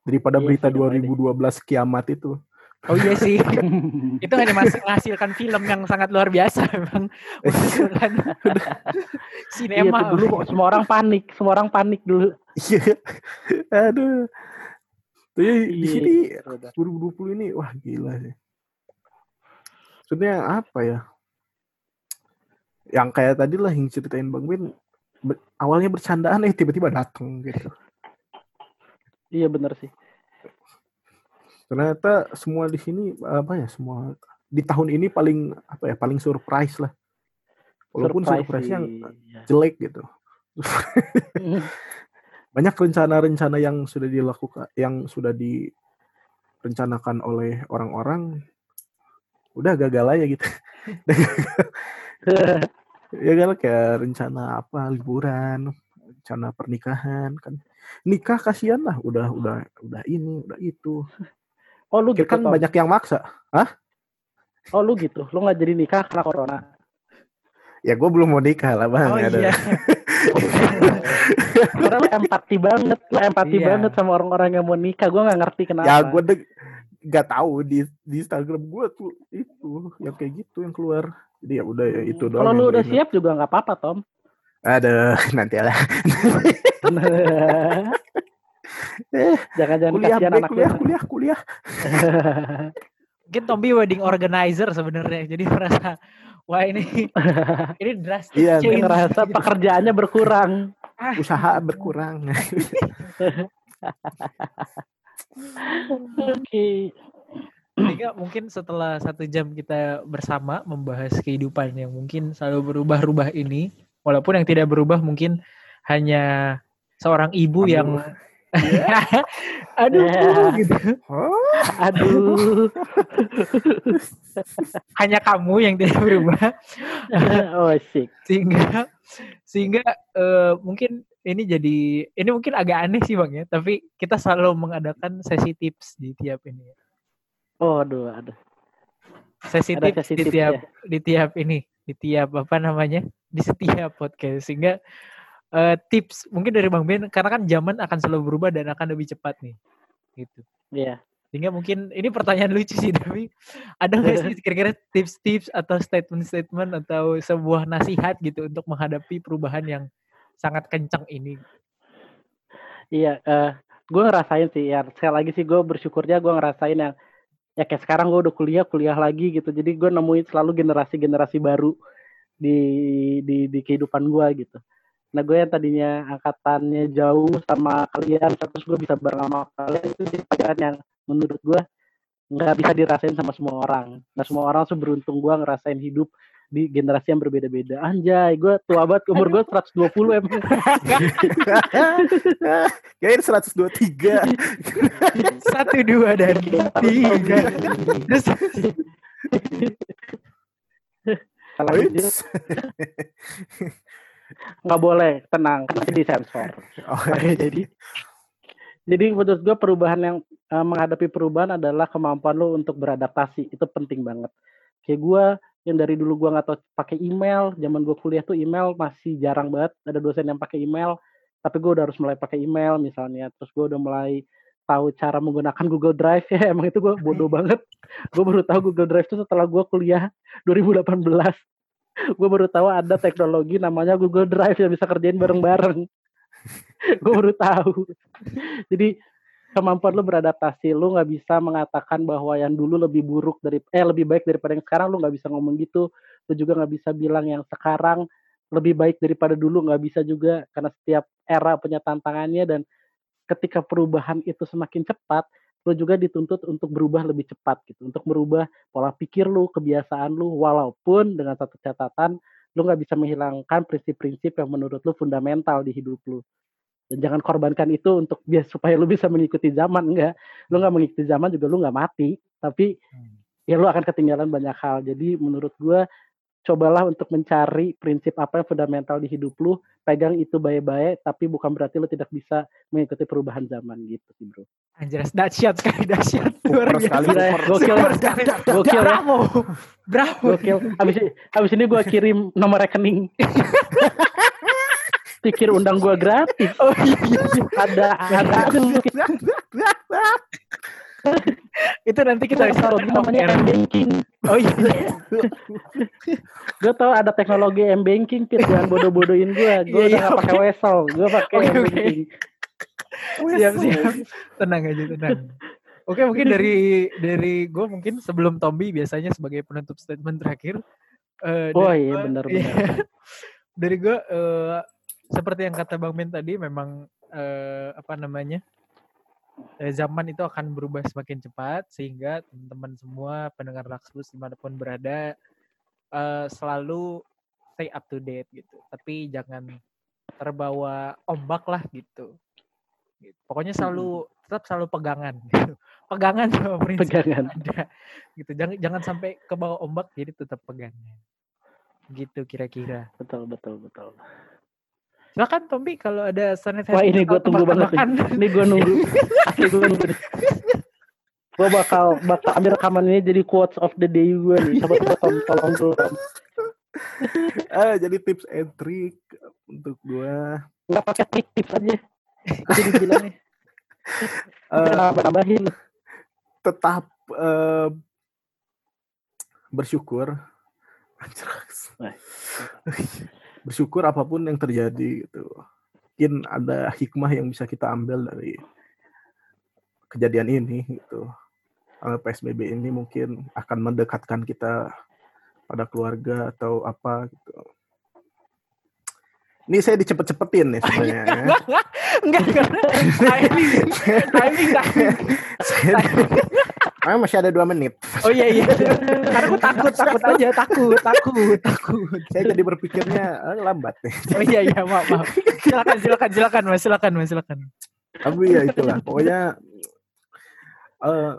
daripada Iya berita sih, emang 2012 kiamat itu Oh iya sih. [laughs] itu hanya masih menghasilkan film yang sangat luar biasa memang [laughs] menghasilkan [laughs] Iya sinema. tuh dulu kok semua orang panik, semua orang panik dulu. iya aduh Tapi di Iya, sini udah. 2020 ini wah gila sih maksudnya apa ya yang kayak tadi lah yang ceritain Bang ber- awalnya bercandaan eh tiba-tiba datang gitu Iya bener sih. ternyata semua di sini apa ya semua di tahun ini paling apa ya paling surprise lah walaupun surprise yang sih. Iya. jelek gitu [laughs] banyak rencana-rencana yang sudah dilakukan yang sudah direncanakan oleh orang-orang udah gagal aja gitu [laughs] [laughs] ya kan kayak rencana apa liburan rencana pernikahan kan nikah kasihan lah udah udah udah ini udah itu Oh lu gitu kan Tom? banyak yang maksa Oh lu gitu, lu nggak jadi nikah karena corona. ya gue belum mau nikah lah bang Oh ada iya. [laughs] Karena lu empati banget, lu empati Iya. banget sama orang-orang yang mau nikah. Gue nggak ngerti kenapa. ya gue nggak tahu di di Instagram gue tuh itu yang kayak gitu yang keluar jadi ya udah ya itu doang Kalau lu udah siap juga nggak apa-apa Tom. ada [laughs] nanti lah [laughs] Jangan-jangan kuliah kasihan anak kuliah kuliah kuliah [laughs] Mungkin Tombi wedding organizer sebenarnya. Jadi merasa wah ini ini drastis Iya, change. ngerasa pekerjaannya berkurang. usaha berkurang Oke. Sehingga mungkin setelah satu jam kita bersama membahas kehidupan yang mungkin selalu berubah-ubah ini, walaupun yang tidak berubah mungkin hanya seorang ibu Aduh. yang [laughs] aduh Ya. gitu. oh, Aduh. [laughs] hanya kamu yang tidak berubah [laughs] oh sih. sehingga sehingga eh, mungkin ini jadi ini mungkin agak aneh sih bang ya tapi kita selalu mengadakan sesi tips di tiap ini Oh aduh, aduh. sesi Ada di tiap ya. di tiap ini di tiap apa namanya di setiap podcast sehingga eh, tips mungkin dari bang Ben karena kan zaman akan selalu berubah dan akan lebih cepat nih gitu Iya. sehingga mungkin ini pertanyaan lucu sih [laughs] tapi ada nggak sih kira-kira tips-tips atau statement-statement atau sebuah nasihat gitu untuk menghadapi perubahan yang sangat kencang ini Iya, eh gue ngerasain sih ya. Sekali lagi sih gue bersyukurnya gue ngerasain yang ya kayak sekarang gue udah kuliah kuliah lagi gitu. Jadi gue nemuin selalu generasi-generasi baru di di di kehidupan gue gitu. Nah gue yang tadinya angkatannya jauh sama kalian, terus gue bisa bareng sama kalian itu jadi pelajaran yang menurut gue nggak bisa dirasain sama semua orang. Nah semua orang seberuntung gue ngerasain hidup di generasi yang berbeda-beda. Anjay, gue tua banget, umur gue 120 emang. kayaknya 123 satu dua dan tiga. Terus Kalau [laughs] nggak boleh tenang nanti disensor Oh, [laughs] Oke, jadi jadi menurut gue perubahan yang eh, menghadapi perubahan adalah kemampuan lo untuk beradaptasi. Itu penting banget. Kayak gue yang dari dulu gue nggak tahu pakai email zaman gue kuliah tuh email masih jarang banget ada dosen yang pakai email tapi gue udah harus mulai pakai email misalnya terus gue udah mulai tahu cara menggunakan Google Drive ya emang itu gue bodoh banget. Gue baru tahu Google Drive itu setelah gue kuliah 2018 gue baru tahu ada teknologi namanya Google Drive yang bisa kerjain bareng-bareng. [laughs] Gue baru tahu. Jadi kemampuan lu beradaptasi lu nggak bisa mengatakan bahwa yang dulu lebih buruk dari eh lebih baik daripada yang sekarang lu nggak bisa ngomong gitu. Lu juga nggak bisa bilang yang sekarang lebih baik daripada dulu nggak bisa juga karena setiap era punya tantangannya dan ketika perubahan itu semakin cepat lu juga dituntut untuk berubah lebih cepat gitu untuk merubah pola pikir lu kebiasaan lu walaupun dengan satu catatan lu nggak bisa menghilangkan prinsip-prinsip yang menurut lu fundamental di hidup lu dan jangan korbankan itu untuk [laughs] biar supaya lu bisa mengikuti zaman enggak lu nggak mengikuti zaman juga lu nggak mati tapi ya lu akan ketinggalan banyak hal jadi menurut gua cobalah untuk mencari prinsip apa yang fundamental di hidup lu pegang itu baik-baik tapi bukan berarti lu tidak bisa mengikuti perubahan zaman gitu sih bro Anjir, dahsyat sekali, dahsyat. Luar biasa. super. Gokil ya. Gokil ya. Bravo. Bravo. Gokil. Abis, abis ini gua kirim nomor rekening. [laughs] Pikir undang gua gratis. [laughs] Oh iya, iya. Ada ada Itu nanti kita bisa teknologi namanya m banking. Oh iya. Gue tau ada teknologi m banking, Pit. Jangan bodoh-bodohin gue. Gue Iya, udah iya, gak pakai wesel. Gue pakai m banking. siap siap tenang aja tenang oke mungkin dari dari gue mungkin sebelum Tommy biasanya sebagai penutup statement terakhir eh, Oh iya gua- benar iya. [laughs] dari gue eh, seperti yang kata Bang Ben tadi memang eh, apa namanya eh, zaman itu akan berubah semakin cepat sehingga teman-teman semua pendengar Laxlus di mana pun berada eh, selalu stay up to date gitu tapi jangan terbawa ombak lah gitu. Gitu. Pokoknya selalu tetap selalu pegangan gitu. [laughs] Pegangan sama prinsip Pegangan. ada. Gitu. Jangan jangan sampai ke bawah ombak jadi tetap pegangan. Gitu kira-kira. Betul betul betul. Silakan Tommy kalau ada sanitizer Wah ini gue tunggu banget nih. Ini gue nunggu. Asli [laughs] gue nunggu. Gue bakal bakal ambil rekaman ini jadi quotes of the day gue nih. Coba Tom, tolong dulu. Tom. Eh, jadi tips and trick untuk gua Nggak pakai tips aja. Jadi gila nih. eh, Tambah-tambahin. tetap eh, bersyukur Anjraks. Bersyukur apa pun yang terjadi gitu. Mungkin ada hikmah yang bisa kita ambil dari kejadian ini gitu. Karena PSBB ini mungkin akan mendekatkan kita pada keluarga atau apa gitu. Ini saya dicepet-cepetin nih sebenarnya ya. [laughs] Enggak karena timing timing timing. [laughs] Saya- Ah, masih ada dua menit Oh iya iya. Karena gue takut [laughs] takut aja takut takut takut. saya jadi berpikirnya eh, lambat nih Oh iya iya maaf maaf. Silakan silakan silakan mas silakan mas silakan. tapi ya itulah pokoknya eh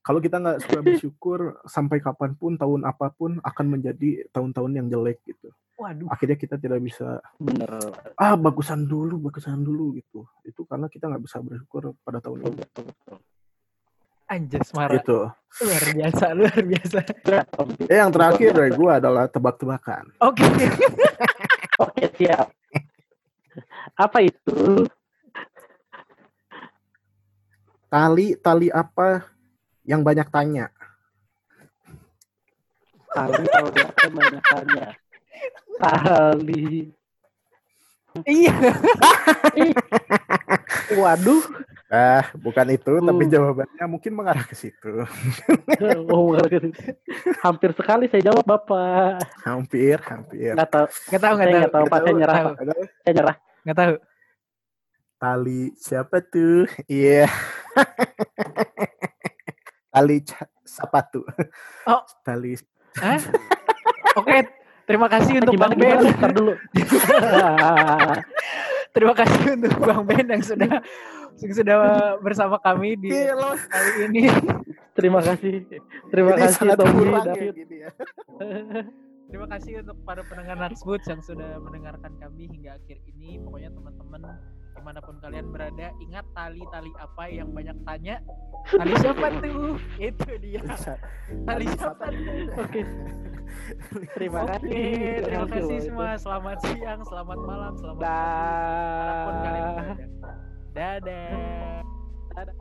kalau kita nggak suka bersyukur sampai kapan pun tahun apa pun akan menjadi tahun-tahun yang jelek gitu Waduh. akhirnya kita tidak bisa Bener. ah bagusan dulu bagusan dulu gitu itu karena kita nggak bisa bersyukur pada tahun ini Betul betul. Anjas marah. gitu Luar biasa luar biasa. Eh yang terakhir dari gue adalah tebak-tebakan Oke. [laughs] Oke siap. Apa itu? tali tali apa yang banyak tanya Tali kalau dia banyak tanya. Tali. Iya. Waduh. ah bukan itu tapi Uh. jawabannya mungkin mengarah ke situ [laughs] Oh, hampir sekali saya jawab Bapak. hampir hampir Nggak tahu. Nggak tahu nggak Saya tahu. nggak tahu Pak. Saya nyerah. Pak. Saya nyerah. Nggak tahu. tali siapa tuh iya [laughs] tali ca- sepatu Oh. tali Hah? Oke. Terima kasih untuk Bang Ben. Ntar dulu. [laughs] Terima kasih untuk Bang Ben yang sudah yang sudah bersama kami di kali ini. Terima kasih. Terima Ini kasih Tommy, kurang David. ya. [laughs] Terima kasih untuk para pendengar Natsboots yang sudah mendengarkan kami hingga akhir ini. Pokoknya teman-teman di mana pun kalian berada ingat tali-tali apa yang banyak tanya [laughs] tali siapa tuh itu dia tali siapa tuh Oke. Terima kasih. terima kasih semua. Selamat siang, selamat malam, selamat di mana pun kalian berada. Dadah. Dadah.